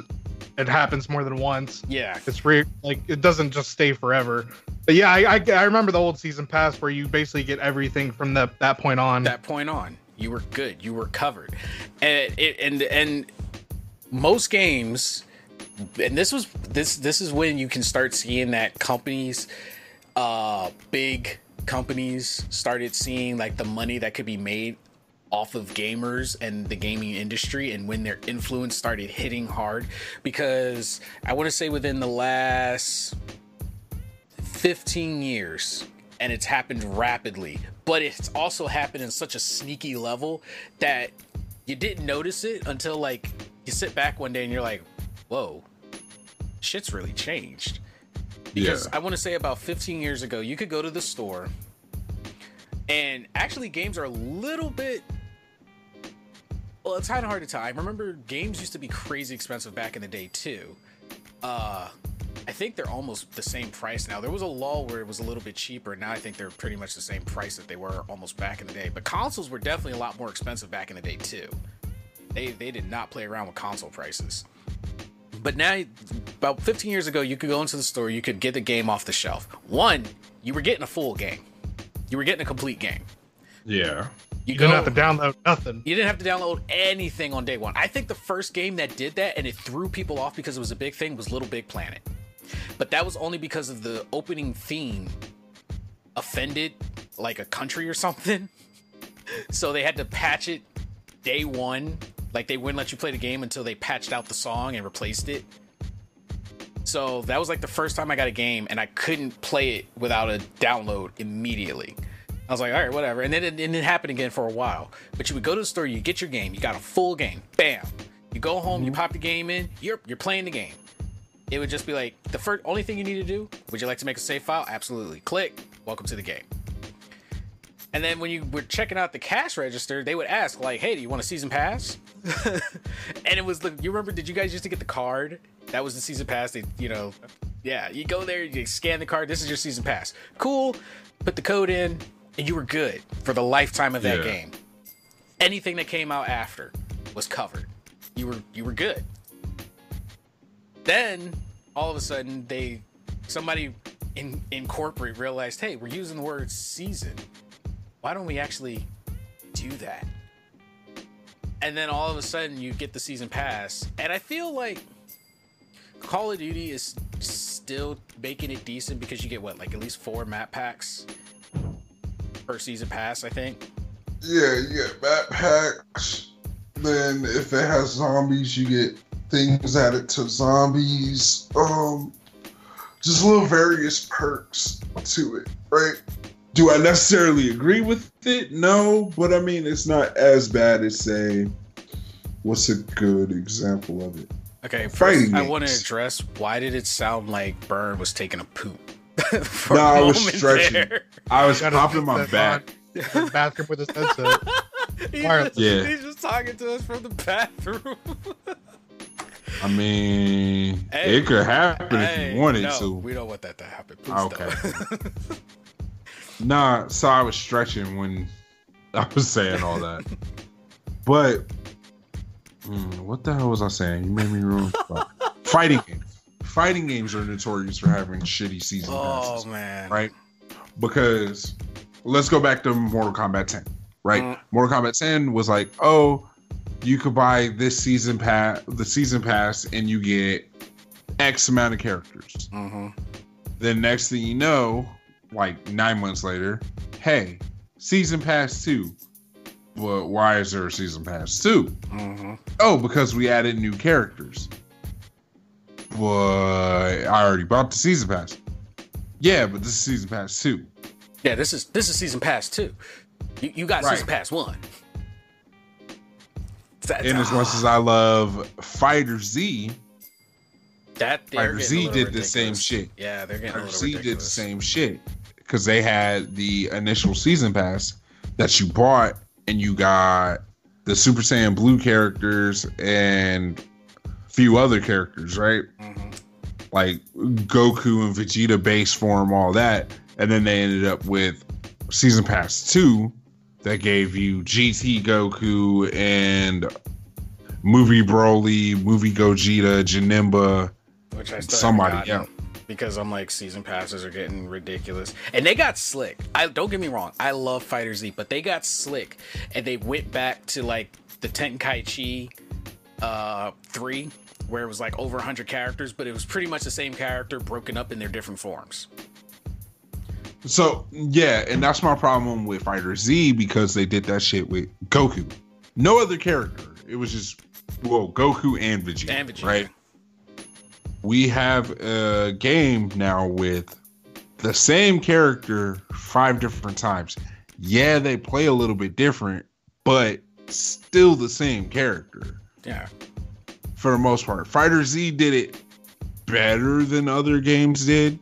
it happens more than once. yeah, It's re- like it doesn't just stay forever. But yeah, I, I I remember the old season pass where you basically get everything from that that point on. that point on, you were good. You were covered, and it and and most games, and this was this this is when you can start seeing that companies, uh, big companies started seeing like the money that could be made off of gamers and the gaming industry and when their influence started hitting hard. Because I want to say within the last 15 years and it's happened rapidly but it's also happened in such a sneaky level that you didn't notice it until like you sit back one day and you're like whoa shit's really changed because Yeah. i want to say about 15 years ago you could go to the store and actually games are a little bit well it's kind of hard to tell i remember games used to be crazy expensive back in the day too uh I think they're almost the same price now. There was a lull where it was a little bit cheaper. Now I think they're pretty much the same price that they were almost back in the day. But consoles were definitely a lot more expensive back in the day too. They they did not play around with console prices. But now, about 15 years ago, you could go into the store, you could get the game off the shelf. One, you were getting a full game. You were getting a complete game. Yeah. You, you didn't have to download nothing. you didn't have to download anything on day one. I think the first game that did that and it threw people off because it was a big thing was Little Big Planet. But that was only because of the opening theme offended like a country or something. <laughs> So they had to patch it day one. Like they wouldn't let you play the game until they patched out the song and replaced it. So that was like the first time I got a game and I couldn't play it without a download immediately. I was like, all right, whatever. And then it, and it happened again for a while. But you would go to the store, you get your game, you got a full game, bam. You go home, you mm-hmm. pop the game in, you're you're playing the game. It would just be like the first only thing you need to do. Would you like to make a save file? Absolutely. Click. Welcome to the game. And then when you were checking out the cash register, they would ask like, "Hey, do you want a season pass?" <laughs> and it was the you remember? Did you guys used to get the card? That was the season pass. They, you know, yeah. You go there, you scan the card. This is your season pass. Cool. Put the code in, and you were good for the lifetime of that Yeah. game. Anything that came out after was covered. You were you were good. Then all of a sudden they somebody in in corporate realized, hey, we're using the word season. Why don't we actually do that? And then all of a sudden you get the season pass, and I feel like Call of Duty is still making it decent because you get what, like at least four map packs per season pass, I think. Yeah, you get map packs. Then if it has zombies, you get things added to zombies. Um, just little various perks to it, right? Do I necessarily agree with it? No, but I mean it's not as bad as say. What's a good example of it? Okay, first, Fighting I want to address why did it sound like Burn was taking a poop? <laughs> For No, a I was stretching. there. I was Gotta popping my that back. bathroom with his headset. He's just, Yeah. he's just talking to us from the bathroom. <laughs> I mean, Hey. it could happen if you wanted no, to. We don't want that to happen. Please Okay. <laughs> Nah, so I was stretching when I was saying all that. <laughs> but Mm, what the hell was I saying? You made me ruin fighting games. Fighting games are notorious for having shitty season passes, Oh man. right? Because let's go back to Mortal Kombat 10, right? Mm. Mortal Kombat 10 was like, oh, you could buy this season pass, the season pass, and you get X amount of characters. Mm-hmm. Then next thing you know, like nine months later, hey, season pass two. But why is there a season pass two? Mm-hmm. Oh, because we added new characters. But I already bought the season pass. Yeah, but this is season pass two. Yeah, this is this is season pass two. You, you got Right. season pass one. That, And as much as I love Fighter Z, that Fighter Z did the same shit. Yeah, they're getting a Fighter Z did the same shit because they had the initial season pass that you bought, and you got the Super Saiyan Blue characters and a few other characters, right? Mhm. Like Goku and Vegeta base form, all that, and then they ended up with season pass two that gave you GT Goku and movie Broly, movie Gogeta, Janemba, Which I still somebody else. Because I'm like season passes are getting ridiculous, and they got slick. I don't get me wrong, I love Fighter Z, but they got slick, and they went back to like the Tenkaichi uh, three, where it was like over 100 characters, but it was pretty much the same character broken up in their different forms. So yeah, and that's my problem with Fighter Z because they did that shit with Goku. No other character. It was just well, Goku and Vegeta. And Vegeta. Right. We have a game now with the same character five different times. Yeah, they play a little bit different, but still the same character Yeah, for the most part. Fighter Z did it better than other games did,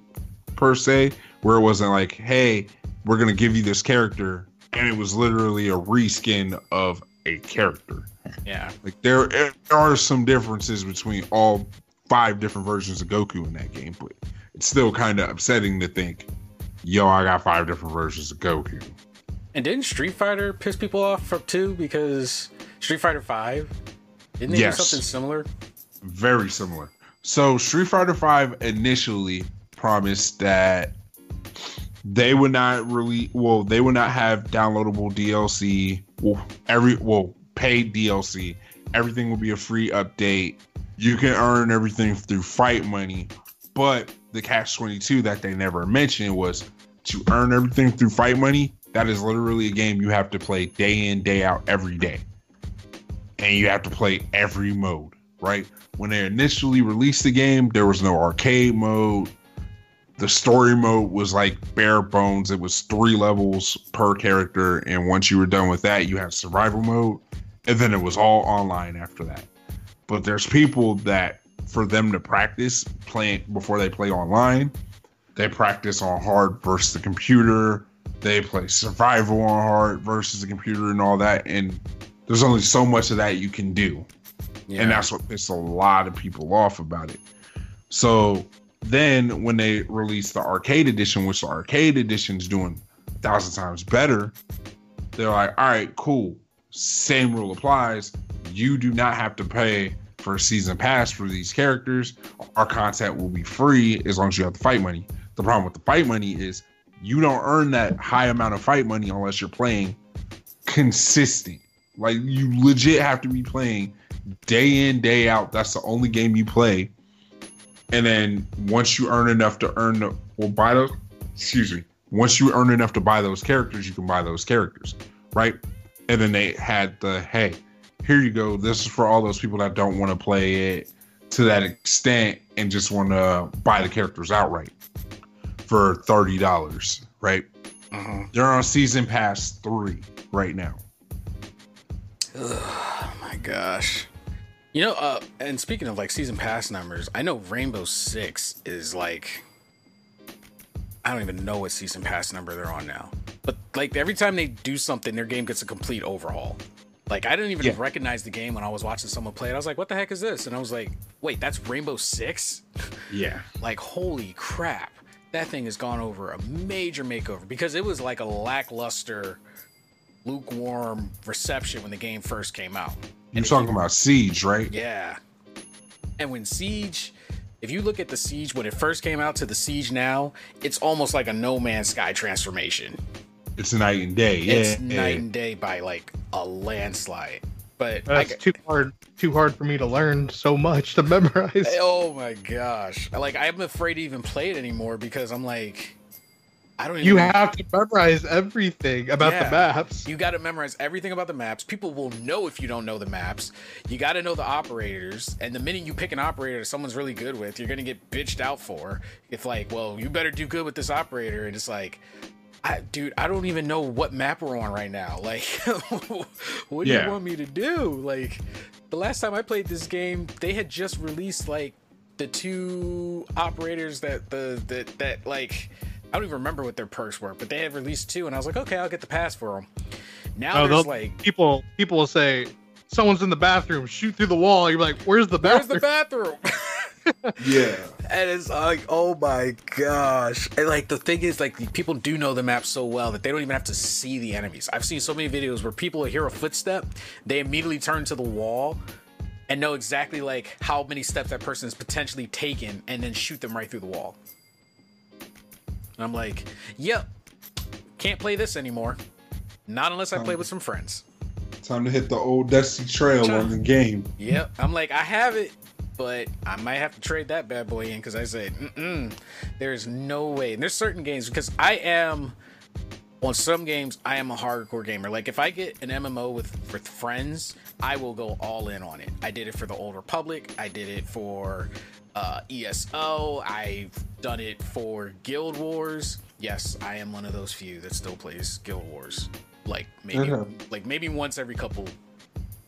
per se, where it wasn't like, hey, we're gonna give you this character, and it was literally a reskin of a character. yeah, Like there, there are some differences between all five different versions of Goku in that game, but it's still kind of upsetting to think, yo, I got five different versions of Goku. and didn't Street Fighter piss people off for too? Because Street Fighter Five didn't they Yes. do something similar? very similar. So Street Fighter Five initially promised that they would not really well, they would not have downloadable DLC. Well, every well, paid DLC. Everything will be a free update. You can earn everything through fight money. But the catch 22 that they never mentioned was to earn everything through fight money. That is literally a game you have to play day in, day out, every day. And you have to play every mode, right? When they initially released the game, there was no arcade mode. The story mode was like bare bones. It was three levels per character. And once you were done with that, you had survival mode. And then it was all online after that. But there's people that, for them to practice playing before they play online, they practice on hard versus the computer. They play survival on hard versus the computer and all that. And there's only so much of that you can do. Yeah. And that's what pissed a lot of people off about it. So then when they released the arcade edition, which the arcade edition is doing a thousand times better, they're like, all right, cool. Same rule applies. You do not have to pay for season pass for these characters. Our content will be free as long as you have the fight money. The problem with the fight money is you don't earn that high amount of fight money unless you're playing consistent. Like you legit have to be playing day in, day out. That's the only game you play. And then once you earn enough to earn the well buy those excuse me. Once you earn enough to buy those characters, you can buy those characters. Right? And then they had the hey, here you go. This is for all those people that don't want to play it to that extent and just want to buy the characters outright for thirty dollars, right? Mhm. They're on season pass three right now. Oh my gosh. You know, uh, and speaking of like season pass numbers, I know Rainbow Six is like, I don't even know what season pass number they're on now. But like every time they do something, their game gets a complete overhaul. Like I didn't even Yeah. recognize the game when I was watching someone play it. I was like, "What the heck is this?" And I was like, "Wait, that's Rainbow Six? <laughs> Yeah. like holy crap that thing has gone over a major makeover because it was like a lackluster lukewarm reception when the game first came out You're talking about Siege, right? Yeah. And when Siege, if you look at the Siege when it first came out to the Siege now, it's almost like a No Man's Sky transformation. It's night and day. Yeah, It's night and day by like a landslide. But That's like, too hard. Too hard for me to learn so much to <laughs> memorize. <laughs> oh my gosh, like I'm afraid to even play it anymore because I'm like, I don't. Even You have to memorize everything about Yeah. the maps. You got to memorize everything about the maps. People will know if you don't know the maps. You got to know the operators. And the minute you pick an operator that someone's really good with, you're to get bitched out for. If, like, well, you better do good with this operator. And it's like, I, dude, I don't even know what map we're on right now. <laughs> Like, what do Yeah. you want me to do? Like, the last time I played this game, they had just released, like, the two operators that the that that like I don't even remember what their perks were, but they had released two, and I was like, okay, I'll get the pass for them. Now Oh, there's like, people people will say someone's in the bathroom, shoot through the wall. You're like, where's the bathroom? where's the bathroom? <laughs> <laughs> Yeah. and it's like, oh my gosh! And like the thing is, like people do know the map so well that they don't even have to see the enemies. I've seen so many videos where people hear a footstep, they immediately turn to the wall. And know exactly like how many steps that person has potentially taken, and then shoot them right through the wall. And I'm like, yep, can't play this anymore. Not unless I play with some friends. Time to hit the old dusty trail on the game. Yep. I'm like, I have it, but I might have to trade that bad boy in because I said, there's no way. And there's certain games because I am on some games I am a hardcore gamer. Like if I get an MMO with with friends, I will go all in on it. I did it for the Old Republic. I did it for uh, ESO. I've done it for Guild Wars. Yes, I am one of those few that still plays Guild Wars. Like maybe Mhm. like maybe once every couple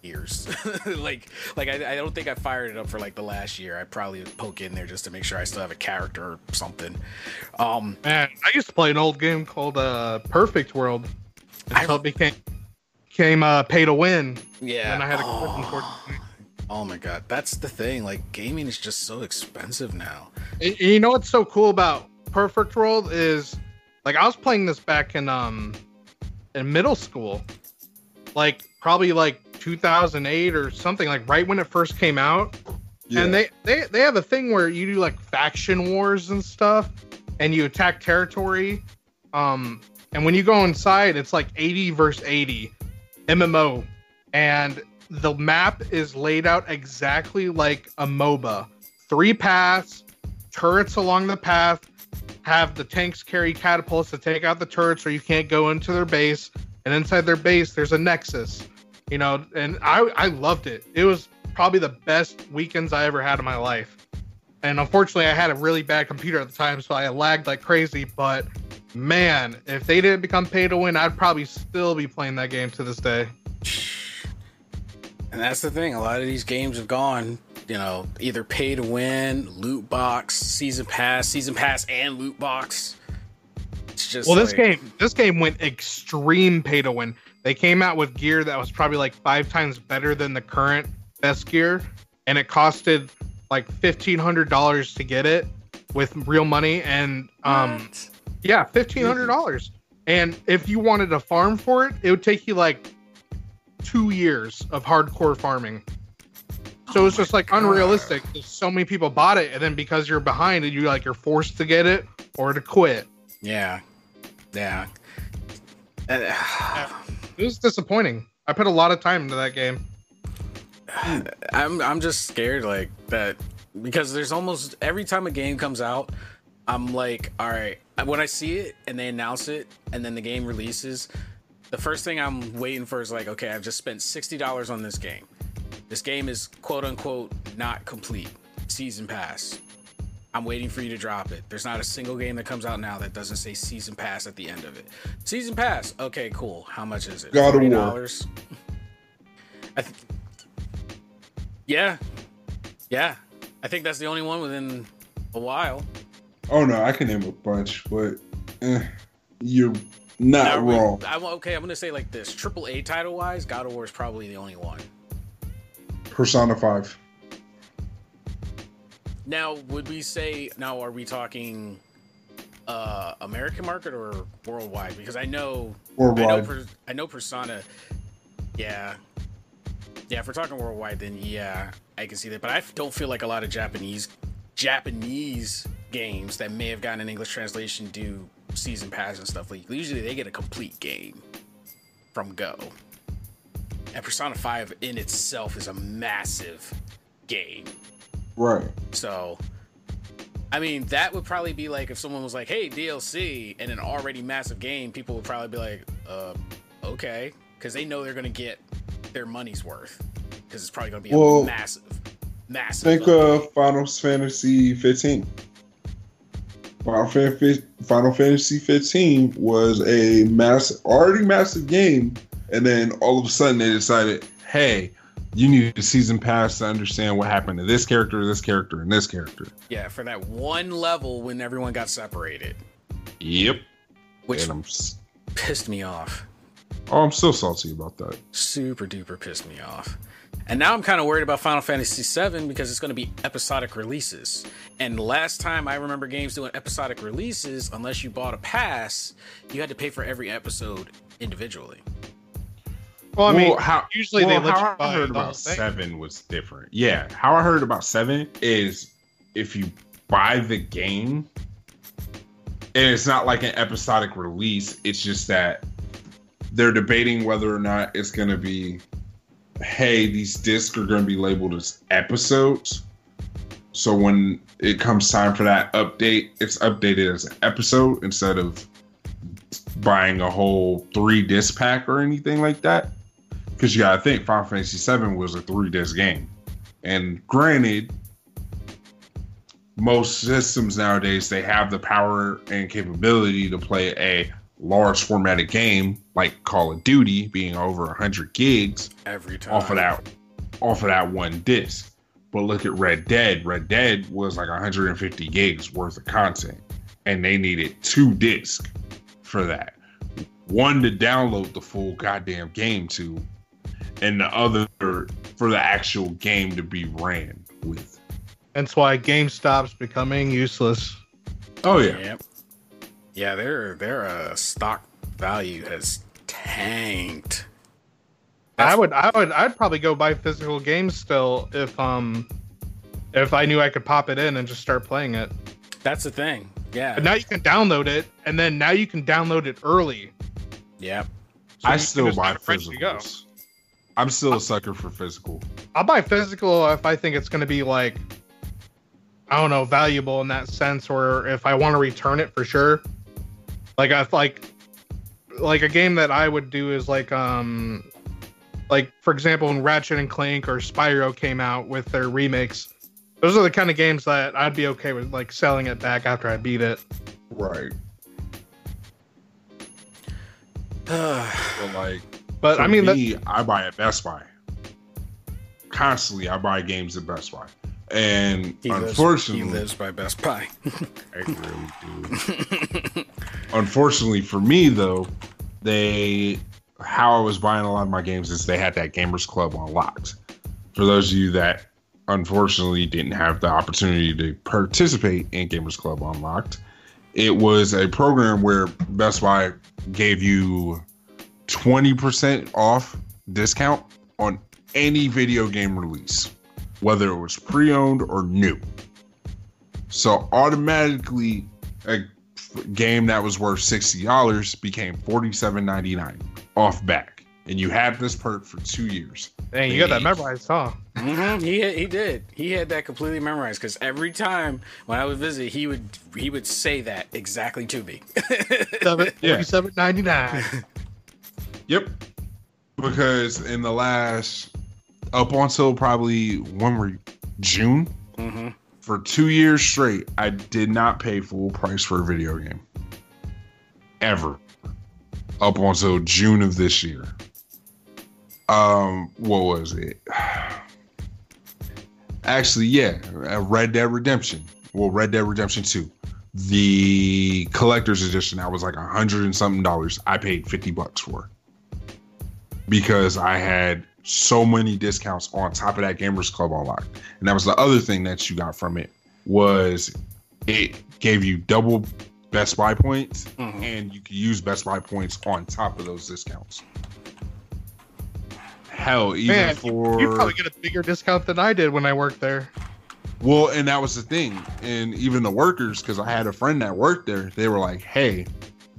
years. <laughs> like like I, I don't think I fired it up for like the last year. I probably poke in there just to make sure I still have a character or something. Um Man, I used to play an old game called uh, Perfect World until it became became uh, pay to win. yeah. And I had a oh, oh my god, that's the thing. Like gaming is just so expensive now. And- and You know what's so cool about Perfect World is like I was playing this back in um in middle school, like probably like 2008 or something, like right when it first came out. Yeah. And they, they they have a thing where you do like faction wars and stuff, and you attack territory. Um, and when you go inside, it's like 80 versus 80 MMO, and the map is laid out exactly like a MOBA. Three paths, turrets along the path, have the tanks carry catapults to take out the turrets, or you can't go into their base. And inside their base, there's a nexus. You know, and I I loved it. It was probably the best weekends I ever had in my life. And unfortunately, I had a really bad computer at the time, so I lagged like crazy. But man, if they didn't become pay to win, I'd probably still be playing that game to this day. And that's the thing. A lot of these games have gone, you know, either pay to win, loot box, season pass, season pass and loot box. It's just Well, this game, this game went extreme pay to win. They came out with gear that was probably like five times better than the current best gear, and it costed like fifteen hundred dollars to get it with real money. And um, What? yeah, fifteen hundred dollars. And if you wanted to farm for it, it would take you like two years of hardcore farming. So it's just like unrealistic. So many people bought it, and then because you're behind, and you like you're forced to get it or to quit. Yeah. Yeah. <sighs> Uh, It was disappointing. I put a lot of time into that game. <sighs> I'm I'm just scared like that because there's almost every time a game comes out, I'm like, all right, when I see it and they announce it and then the game releases, the first thing I'm waiting for is like, okay, I've just spent sixty dollars on this game. This game is quote unquote not complete. Season pass. I'm waiting for you to drop it. There's not a single game that comes out now that doesn't say season pass at the end of it. Season pass. Okay, cool. How much is it? God of War. <laughs> I th- yeah, yeah. I think that's the only one within a while. Oh no, I can name a bunch, but eh, you're not wrong. I'm okay. I'm gonna say like this: Triple A title wise, God of War is probably the only one. Persona Five. Now, would we say now? Are we talking uh American market or worldwide? Because I know I know, Worldwide. I know Persona. Yeah, Yeah, if we're talking worldwide, then yeah, I can see that. But I don't feel like a lot of Japanese Japanese games that may have gotten an English translation do season pass and stuff. Like usually they get a complete game from Go. And Persona 5 in itself is a massive game. Right. So I mean, that would probably be like if someone was like, "Hey, DLC," in an already massive game, people would probably be like, "Uh, okay," because they know they're gonna get their money's worth because it's probably gonna be Well, a massive, massive. Think update. of Final Fantasy 15. Final, Fan- Final Fantasy 15 was a massive, already massive game, and then all of a sudden they decided, hey, you need a season pass to understand what happened to this character, this character, and this character. yeah, for that one level when everyone got separated, Yep. which And I'm, s- pissed me off. oh, I'm so salty about that. super duper pissed me off. And now I'm kind of worried about Final Fantasy VII because it's going to be episodic releases. And last time I remember games doing episodic releases, unless you bought a pass, you had to pay for every episode individually. Well, I mean, Well, how usually well, they let how I heard about seven was different. Yeah, how I heard about seven is if you buy the game, and it's not like an episodic release. It's just that they're debating whether or not it's going to be, hey, these discs are going to be labeled as episodes. So when it comes time for that update, it's updated as an episode instead of buying a whole three disc pack or anything like that because you gotta think Final Fantasy VII was a three disc game, and granted, most systems nowadays they have the power and capability to play a large formatted game like Call of Duty, being over 100 gigs Every time. off of that off of that one disc. But look at Red Dead. Red Dead was like 150 gigs worth of content, and they needed two discs for that. One to download the full goddamn game to, and the other for the actual game to be ran with. That's why GameStop's becoming useless. Oh yeah, Yep. Yeah, their their uh, stock value has tanked. I would, I would, I'd probably go buy physical games still if um, if I knew I could pop it in and just start playing it. That's the thing. Yeah. But now you can download it, and then now you can download it early. Yep. So I still buy have it ready to go. physicals. I'm still a sucker for physical. I'll buy physical if I think it's going to be like, I don't know, valuable in that sense, or if I want to return it for sure. Like I like, like a game that I would do is like um, like for example, when Ratchet and Clank or Spyro came out with their remakes, those are the kind of games that I'd be okay with like selling it back after I beat it. Right. <sighs> But like But For I mean, that, me, I buy at Best Buy. Constantly, I buy games at Best Buy, and He lives- unfortunately, he lives by Best Buy. <laughs> I really do. unfortunately for me, though, they how I was buying a lot of my games is they had that Gamers Club unlocked. For those of you that unfortunately didn't have the opportunity to participate in Gamers Club Unlocked, it was a program where Best Buy gave you 20% off discount on any video game release, whether it was pre owned or new. So automatically, a game that was worth $60 became $47.99 off back. And you had this perk for two years. dang, you got that memorized, huh? hmm He he did. He had that completely memorized because every time when I would visit, he would he would say that exactly to me. <laughs> Seven, Yeah. Forty-seven ninety-nine. Yep. Because in the last, up until probably when were you, June, hmm for two years straight, I did not pay full price for a video game. Ever. Up until June of this year. Um, what was it? <sighs> Actually, yeah, uh, Red Dead Redemption. Well, Red Dead Redemption 2. The collector's edition, that was like a hundred and something dollars. I paid 50 bucks for because I had so many discounts on top of that Gamers Club Unlocked. And that was the other thing that you got from it was it gave you double Best Buy points mm-hmm. and you could use Best Buy points on top of those discounts. Hell, even Man, for you probably get a bigger discount than I did when I worked there. Well, and that was the thing. And even the workers, because I had a friend that worked there, they were like, hey,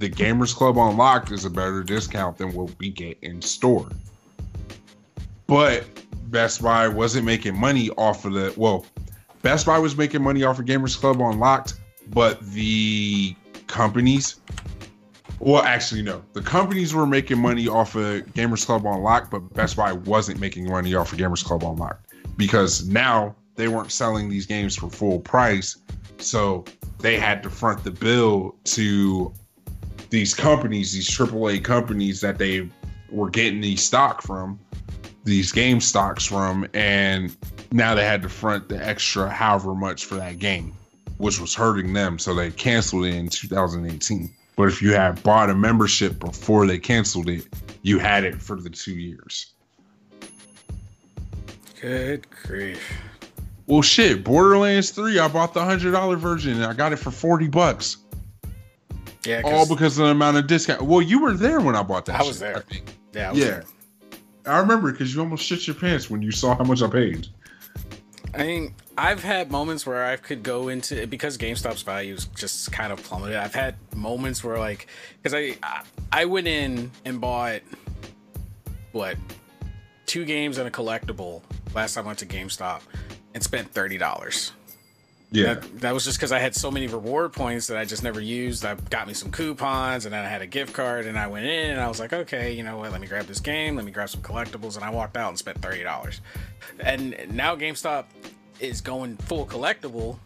the Gamers Club Unlocked is a better discount than what we get in store. But Best Buy wasn't making money off of the, well, Best Buy was making money off of Gamers Club Unlocked, but the companies, well, actually, no. The companies were making money off of Gamers Club Unlocked, but Best Buy wasn't making money off of Gamers Club Unlocked because now they weren't selling these games for full price. So they had to front the bill to these companies, these AAA companies that they were getting these stock from, these game stocks from, and now they had to front the extra however much for that game, which was hurting them. So they canceled it in 2018. But if you had bought a membership before they canceled it, you had it for the two years. Good grief. Well, shit, Borderlands 3, I bought the $100 version and I got it for 40 bucks. Yeah, All 'cause- because of the amount of discount. Well, you were there when I bought that. I was shit, there. I think. yeah, I was Yeah. there. I remember because you almost shit your pants when you saw how much I paid. I mean, I've had moments where I could go into because GameStop's values just kind of plummeted. I've had moments where like because I I went in and bought what two games and a collectible last time I went to GameStop and spent thirty dollars. Yeah. That, that was just because I had so many reward points that I just never used. I got me some coupons, and then I had a gift card, and I went in and I was like, okay, you know what? Let me grab this game. Let me grab some collectibles, and I walked out and spent thirty dollars. And now GameStop is going full collectible,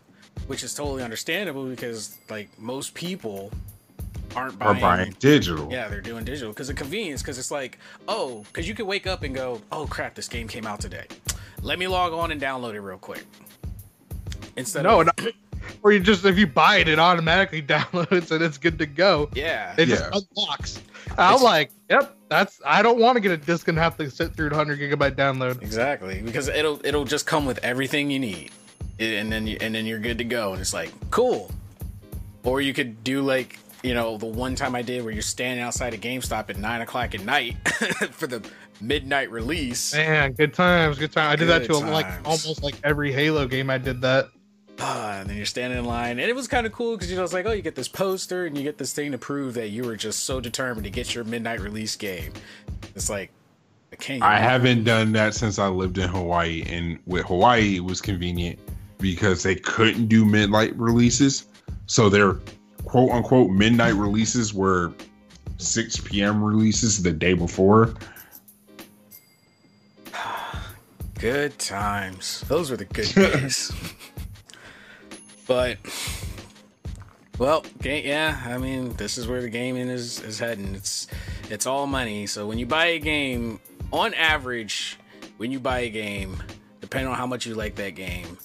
which is totally understandable because like most people aren't buying. buying digital. Yeah, they're doing digital because of convenience. Because it's like, oh, because you can wake up and go, oh crap, this game came out today. Let me log on and download it real quick. Instead No, of no, <coughs> or you just if you buy it, it automatically <laughs> downloads and it's good to go. yeah, It Yeah. just unlocks. I'm It's- like, yep, that's. I don't want to get a disc and have to sit through a hundred gigabyte download. Exactly, because it'll it'll just come with everything you need, and then you, and then you're good to go. And it's like cool. Or you could do like you know the one time I did where you're standing outside a GameStop at nine o'clock at night <laughs> for the midnight release. Man, good times, good time. I did that Good to like almost like every Halo game. I did that. And then you're standing in line, and it was kind of cool because you know it's like oh you get this poster and you get this thing to prove that you were just so determined to get your midnight release game. It's like can you? I haven't done that since I lived in Hawaii, and with Hawaii, it was convenient because they couldn't do midnight releases. So their quote unquote midnight releases were 6 p.m. releases the day before. <sighs> Good times. Those were the good days. <laughs> but well, ga- yeah, I mean, this is where the gaming is is heading. It's it's all money. So when you buy a game, on average, when you buy a game, depending on how much you like that game,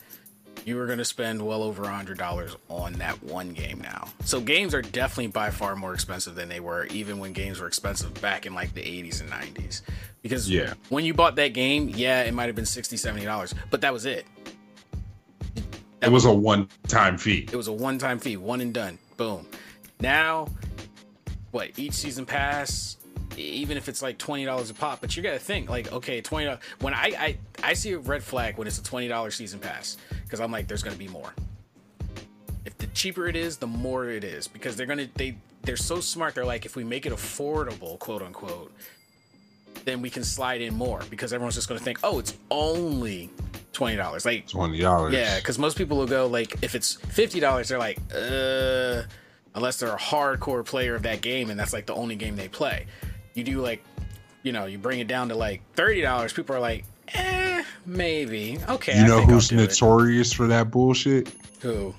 you are going to spend well over a hundred dollars on that one game now. So games are definitely by far more expensive than they were, even when games were expensive back in like the 80s and 90s. Because Yeah. when you bought that game, yeah, it might have been $60, 70 dollars, but that was it. It was a one time fee. It was a one-time fee, one and done. Boom. Now, what? Each season pass, even if it's like twenty dollars a pop, but you got to think like, okay, twenty. dollars When I, I I see a red flag when it's a twenty dollars season pass because I'm like, there's gonna be more. If the cheaper it is, the more it is because they're gonna they they're so smart. They're like, if we make it affordable, quote unquote, then we can slide in more because everyone's just gonna think, oh, it's only twenty dollars. Like Twenty dollars. yeah, because most people will go like if it's fifty dollars, they're like, uh, unless they're a hardcore player of that game and that's like the only game they play. You do like, you know, you bring it down to like thirty dollars. People are like, eh, maybe. Okay, You I know who's do it. notorious for that bullshit? Who?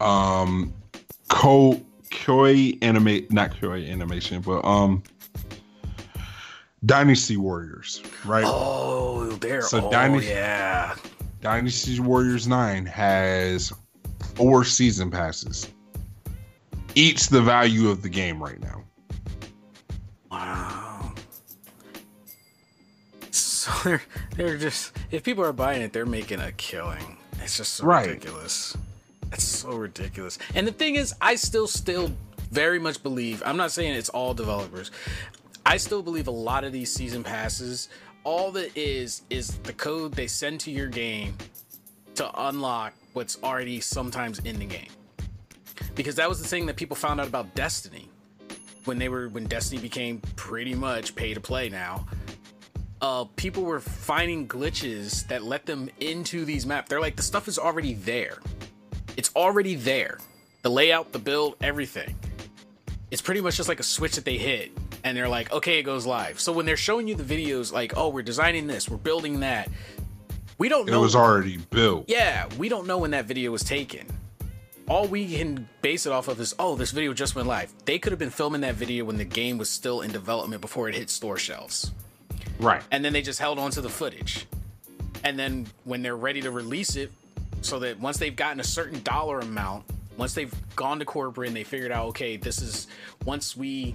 Um, Ko Koi animate, not Koi animation, but um, Dynasty Warriors, right? Oh, they're So oh Dynasty- yeah. Dynasty Warriors 9 has four season passes. Each the value of the game right now. Wow. So <laughs> they're they're just if people are buying it, they're making a killing. It's just so Right. ridiculous. It's so ridiculous. And the thing is, I still still very much believe. I'm not saying it's all developers. I still believe a lot of these season passes, all that is is the code they send to your game to unlock what's already sometimes in the game. Because that was the thing that people found out about Destiny when they were when Destiny became pretty much pay to play now. Uh, people were finding glitches that let them into these maps. They're like the stuff is already there. It's already there. The layout, the build, everything. It's pretty much just like a switch that they hit and they're like, okay, it goes live. So when they're showing you the videos, like, oh, we're designing this, we're building that, we don't know. It was already built. Yeah, we don't know when that video was taken. All we can base it off of is, oh, this video just went live. They could have been filming that video when the game was still in development before it hit store shelves. Right. And then they just held on to the footage. And then when they're ready to release it, so that once they've gotten a certain dollar amount, once they've gone to corporate and they figured out, okay, this is once we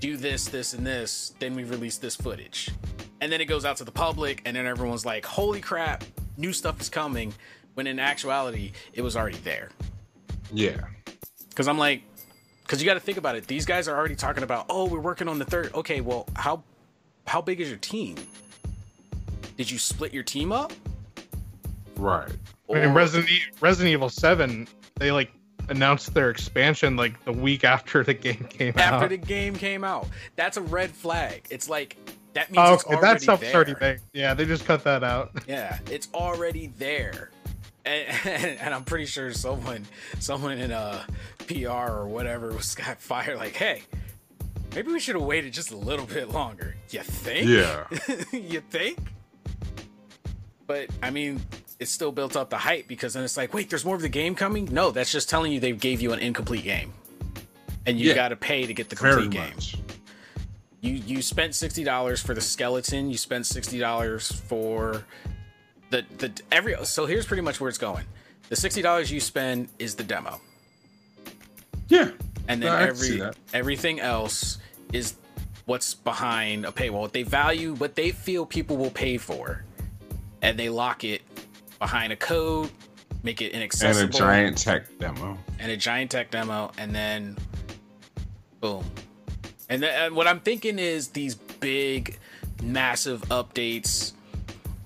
do this, this, and this, then we release this footage. And then it goes out to the public, and then everyone's like, holy crap, new stuff is coming. When in actuality, it was already there. Yeah. Because I'm like, because you got to think about it. These guys are already talking about, oh, we're working on the third. Okay, well, how how big is your team? Did you split your team up? Right. I mean, Resident, E- Resident Evil 7, they like announced their expansion like the week after the game came after out. After the game came out, that's a red flag. It's like that means Oh, it's okay, already that stuff's there. already baked. Yeah, they just cut that out. <laughs> Yeah, it's already there. And, <laughs> and I'm pretty sure someone someone in uh, a PR or whatever was <laughs> got fired like, hey, maybe we should have waited just a little bit longer. You think? Yeah. you think? But I mean, it still built up the hype because then it's like, wait, there's more of the game coming? No, that's just telling you they gave you an incomplete game. And you Yeah. gotta pay to get the Very complete game much. you you spent sixty dollars for the skeleton. You spent sixty dollars for the the every. So here's pretty much where it's going. The sixty dollars you spend is the demo, Yeah. and then No, I can see every everything else is what's behind a paywall. What they value, what they feel people will pay for, and they lock it behind a code, make it inaccessible. And a giant tech demo. and a giant tech demo, and then boom. And, and what I'm thinking is these big, massive updates.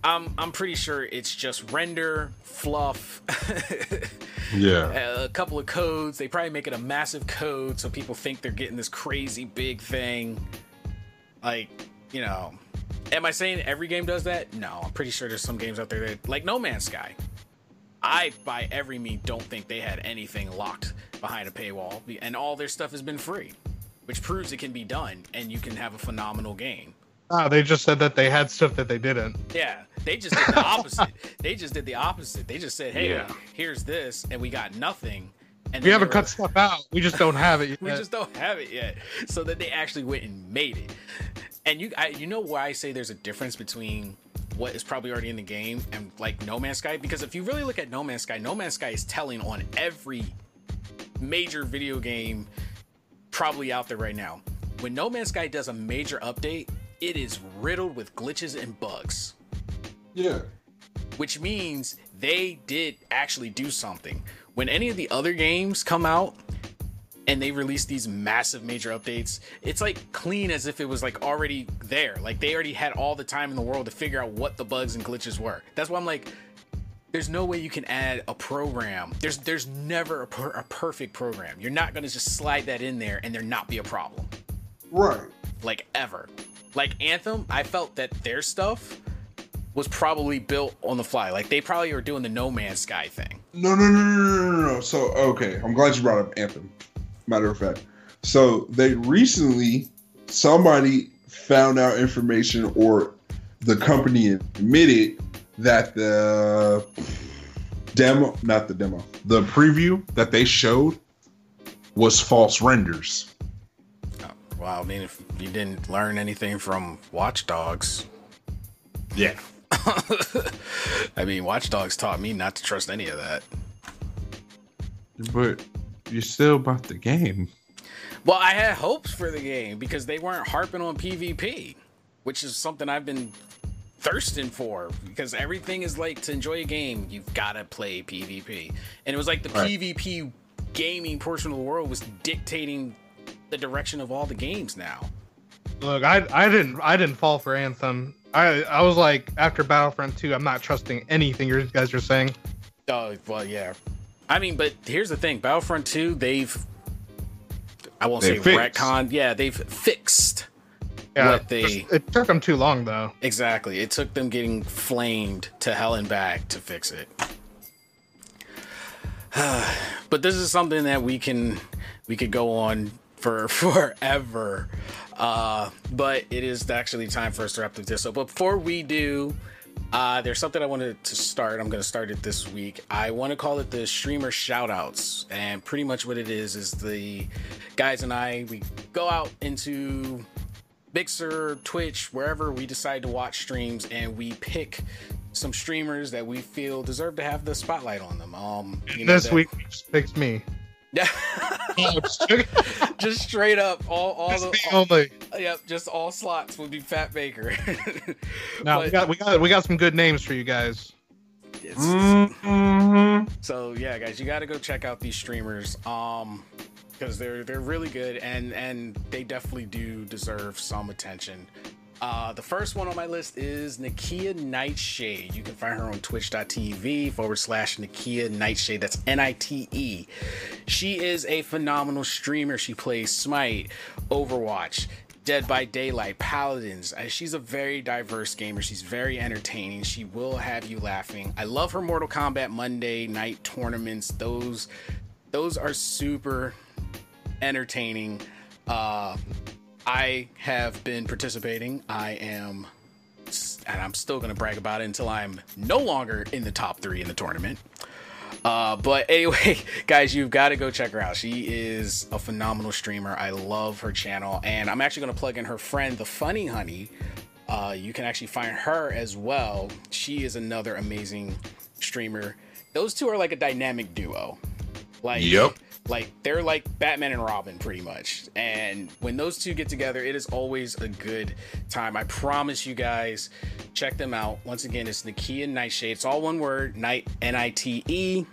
I'm I'm pretty sure it's just render, fluff, <laughs> Yeah. a couple of codes. They probably make it a massive code so people think they're getting this crazy big thing. Like, you know, am I saying every game does that? No, I'm pretty sure there's some games out there that, like No Man's Sky. I, by every means, don't think they had anything locked behind a paywall, and all their stuff has been free, which proves it can be done, and you can have a phenomenal game. Ah, they just said that they had stuff that they didn't. Yeah, they just did the opposite. <laughs> they just did the opposite. They just said, "Hey, Yeah. here's this," and we got nothing. And We haven't they cut stuff out. We just don't have it. <laughs> we just don't have it yet. So that they actually went and made it. And you, I, you know why I say there's a difference between what is probably already in the game and like No Man's Sky? Because if you really look at No Man's Sky, No Man's Sky is telling on every major video game probably out there right now. When No Man's Sky does a major update, it is riddled with glitches and bugs Yeah. which means they did actually do something. When any of the other games come out and they release these massive major updates, it's like clean as if it was like already there. Like they already had all the time in the world to figure out what the bugs and glitches were. That's why I'm like, there's no way you can add a program. There's there's never a, per- a perfect program. You're not gonna just slide that in there and there not be a problem Right. like ever. Like Anthem, I felt that their stuff was probably built on the fly. Like they probably were doing the No Man's Sky thing. No, no, no, no, no, no, no. So, okay, I'm glad you brought up Anthem. Matter of fact, so they recently somebody found out information, or the company admitted that the demo, not the demo, the preview that they showed was false renders. Oh, wow, I mean, if you didn't learn anything from Watch Dogs. Yeah. <laughs> I mean, Watch Dogs taught me not to trust any of that. But you still bought the game. Well, I had hopes for the game because they weren't harping on PvP, which is something I've been thirsting for because everything is like to enjoy a game, you've got to play PvP. And it was like the Right. PvP gaming portion of the world was dictating the direction of all the games now. Look, I I didn't I didn't fall for Anthem. I I was like after Battlefront 2, I'm not trusting anything you guys are saying. Oh well, yeah. I mean, but here's the thing: Battlefront 2, they've I won't They say fixed. retcon. Yeah, they've fixed Yeah, what they it took them too long though. exactly. It took them getting flamed to hell and back to fix it. <sighs> but this is something that we can we could go on for <laughs> forever. Uh, but it is actually time for us to wrap this up. But before we do, uh, there's something I wanted to start. I'm going to start it this week. I want to call it the streamer shoutouts, and pretty much what it is is the guys and I we go out into Mixer, Twitch, wherever we decide to watch streams, and we pick some streamers that we feel deserve to have the spotlight on them. Um, you know, this that- week picked me. Yeah, <laughs> just straight up, all all Just the all, only. yep, just all slots would be Fat Baker. <laughs> No, we got we got we got some good names for you guys. It's- Mhm. So yeah, guys, you got to go check out these streamers, um, because they're they're really good and and they definitely do deserve some attention. Uh, the first one on my list is Nakia Niteshade. You can find her on twitch.tv forward slash Nakia Niteshade. That's N I T E. She is a phenomenal streamer. She plays Smite, Overwatch, Dead by Daylight, Paladins. Uh, She's a very diverse gamer. She's very entertaining. She will have you laughing. I love her Mortal Kombat Monday night tournaments. Those those are super entertaining. Uh, I have been participating. I am, and I'm still going to brag about it until I'm no longer in the top three in the tournament. Uh, but <laughs> anyway, guys, you've got to go check her out. She is a phenomenal streamer. I love her channel, and I'm actually going to plug in her friend, the Funny Honey. Uh, you can actually find her as well. She is another amazing streamer. Those two are like a dynamic duo. Like, Yep. Like they're like Batman and Robin, pretty much. And when those two get together, it is always a good time. I promise you guys, check them out. Once again, it's Nakia Niteshade. It's all one word, Night N I T E,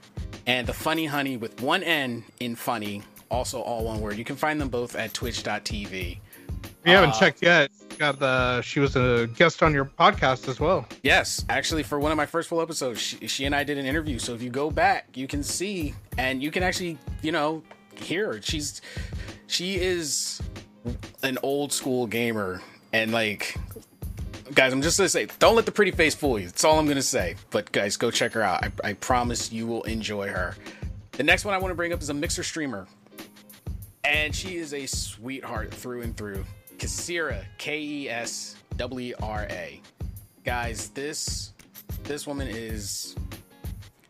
and the Funny Honey with one N in funny, also all one word. You can find them both at Twitch.tv. We haven't Uh, checked yet. Got the she was a guest on your podcast as well. Yes, actually, for one of my first full episodes, she, she and I did an interview. So if you go back, you can see and you can actually, you know, hear her. She's she is an old school gamer, and like, guys, I'm just gonna say, don't let the pretty face fool you. That's all I'm gonna say. But guys, go check her out. I, I promise you will enjoy her. The next one I want to bring up is a mixer streamer, and she is a sweetheart through and through. Kasira, K E S W R A. Guys this this woman is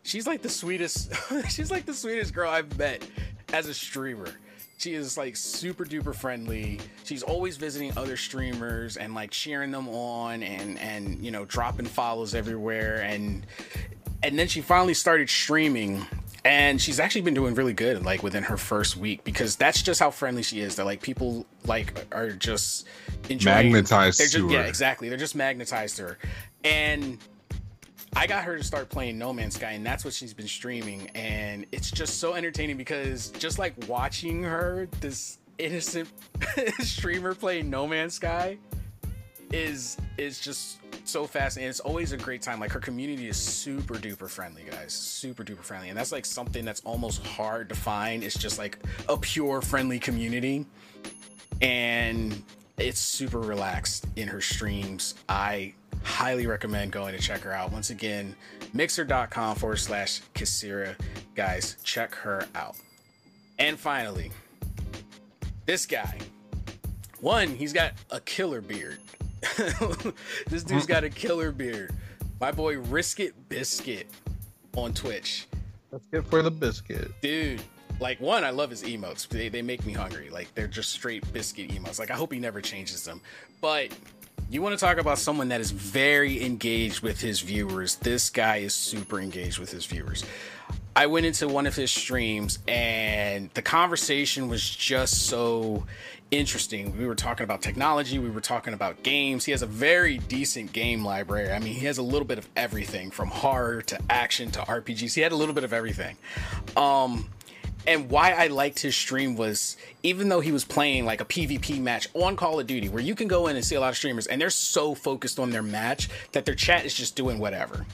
she's like the sweetest <laughs> she's like the sweetest girl i've met as a streamer. She is like super duper friendly. She's always visiting other streamers and like cheering them on and and you know dropping follows everywhere. And and then she finally started streaming and she's actually been doing really good like within her first week because that's just how friendly she is. That like people like are just enjoying Magnetized they're just, yeah exactly. They're just magnetized to her. And I got her to start playing No Man's Sky, and that's what she's been streaming. And it's just so entertaining because just like watching her, this innocent <laughs> streamer play No Man's Sky, is is just so fascinating. It's always a great time. Like her community is super duper friendly, guys. Super duper friendly, and that's like something that's almost hard to find. It's just like a pure friendly community, and it's super relaxed in her streams. I highly recommend going to check her out. Once again, mixer.com forward slash Kasira. Guys, check her out. And finally, this guy. One, he's got a killer beard. <laughs> this dude's got a killer beard. My boy Riscuit Biscuit on Twitch. Let's get for the biscuit. Dude, like one, I love his emotes. They, they make me hungry. Like they're just straight biscuit emotes. Like I hope he never changes them. But you want to talk about someone that is very engaged with his viewers. This guy is super engaged with his viewers. I went into one of his streams and the conversation was just so interesting. We were talking about technology, we were talking about games. He has a very decent game library. I mean, he has a little bit of everything from horror to action to RPGs. He had a little bit of everything. Um And why I liked his stream was even though he was playing like a PvP match on Call of Duty, where you can go in and see a lot of streamers and they're so focused on their match that their chat is just doing whatever.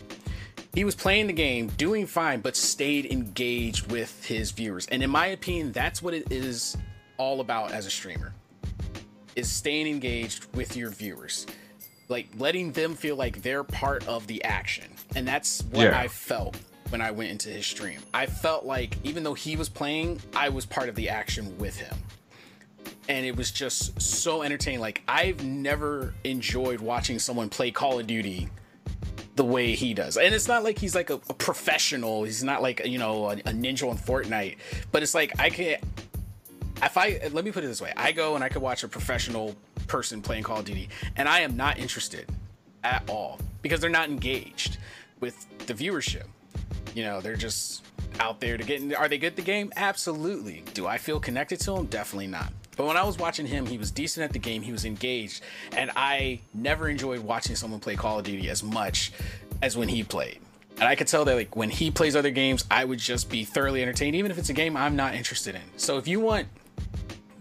He was playing the game, doing fine, but stayed engaged with his viewers. And in my opinion, that's what it is all about as a streamer. Is staying engaged with your viewers. Like letting them feel like they're part of the action. And that's what Yeah. I felt when I went into his stream. I felt like even though he was playing, I was part of the action with him. And it was just so entertaining. Like I've never enjoyed watching someone play Call of Duty the way he does. And it's not like he's like a, a professional. He's not like you know a, a ninja on Fortnite. But it's like I can. If I let me put it this way, I go and I could watch a professional person playing Call of Duty, and I am not interested at all because they're not engaged with the viewership. You know, they're just out there to get. In, are they good at the game? Absolutely. Do I feel connected to them? Definitely not. But when I was watching him, he was decent at the game. He was engaged, and I never enjoyed watching someone play Call of Duty as much as when he played. And I could tell that like when he plays other games, I would just be thoroughly entertained, even if it's a game I'm not interested in. So if you want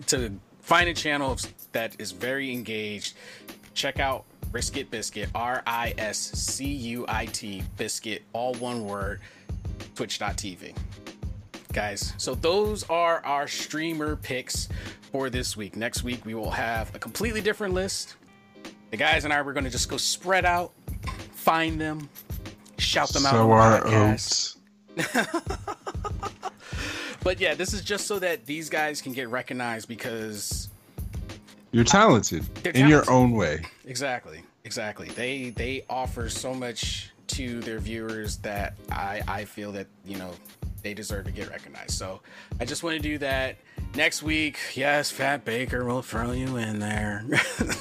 to find a channel that is very engaged, check out Riscuit Biscuit, R I S C U I T Biscuit, all one word, twitch.tv. Guys, so those are our streamer picks for this week. Next week, we will have a completely different list. The guys and I, we're going to just go spread out, find them, shout them out So on the are oats. <laughs> But yeah, this is just so that these guys can get recognized because You're talented They're in your own way. Exactly. Exactly. They they offer so much to their viewers that I I feel that, you know, they deserve to get recognized. So I just want to do that. Next week, yes, Fat Baker will throw you in there.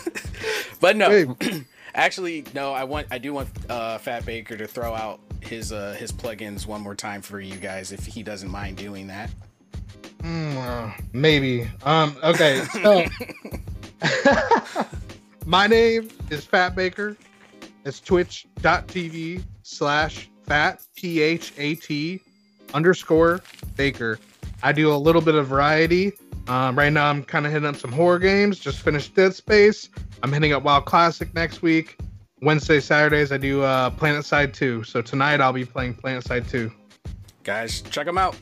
<laughs> but no. Hey. <clears throat> Actually, no, I want I do want uh Fat Baker to throw out his uh his plugins one more time for you guys if he doesn't mind doing that. Mm, uh, maybe. Um. Okay. So, <laughs> <laughs> my name is Fat Baker. It's twitch.tv slash fat p h a t underscore baker. I do a little bit of variety. Um, right now, I'm kind of hitting up some horror games. Just finished Dead Space. I'm hitting up Wild Classic next week. Wednesday, Saturdays, I do uh, PlanetSide 2. So tonight, I'll be playing PlanetSide 2. guys check them out.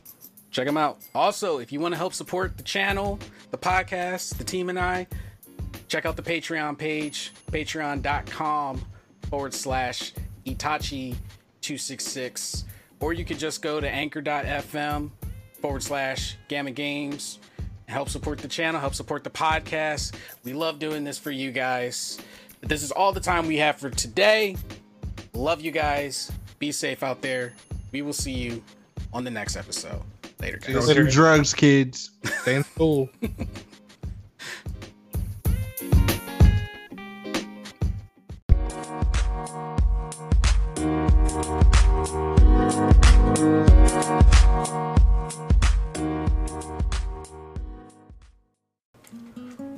Check them out. Also if you want to help support the channel the podcast the team and i check out the patreon page patreon.com forward slash itachi 266 or you could just go to anchor.fm forward slash gamma games help support the channel help support the podcast. We love doing this for you guys but this is all the time we have for today love you guys be safe out there we will see you on the next episode. Later, guys. Do drugs, kids. Stay in school. <laughs>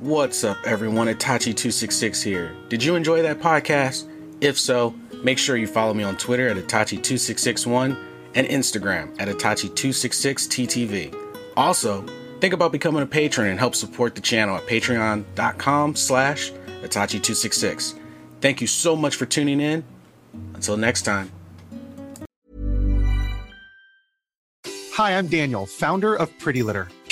What's up, everyone? Itachi266 here. Did you enjoy that podcast? If so, make sure you follow me on Twitter at Itachi2661 and Instagram at Itachi266TTV. Also, think about becoming a patron and help support the channel at patreon.com slash Itachi266. Thank you so much for tuning in. Until next time. Hi, I'm Daniel, founder of Pretty Litter.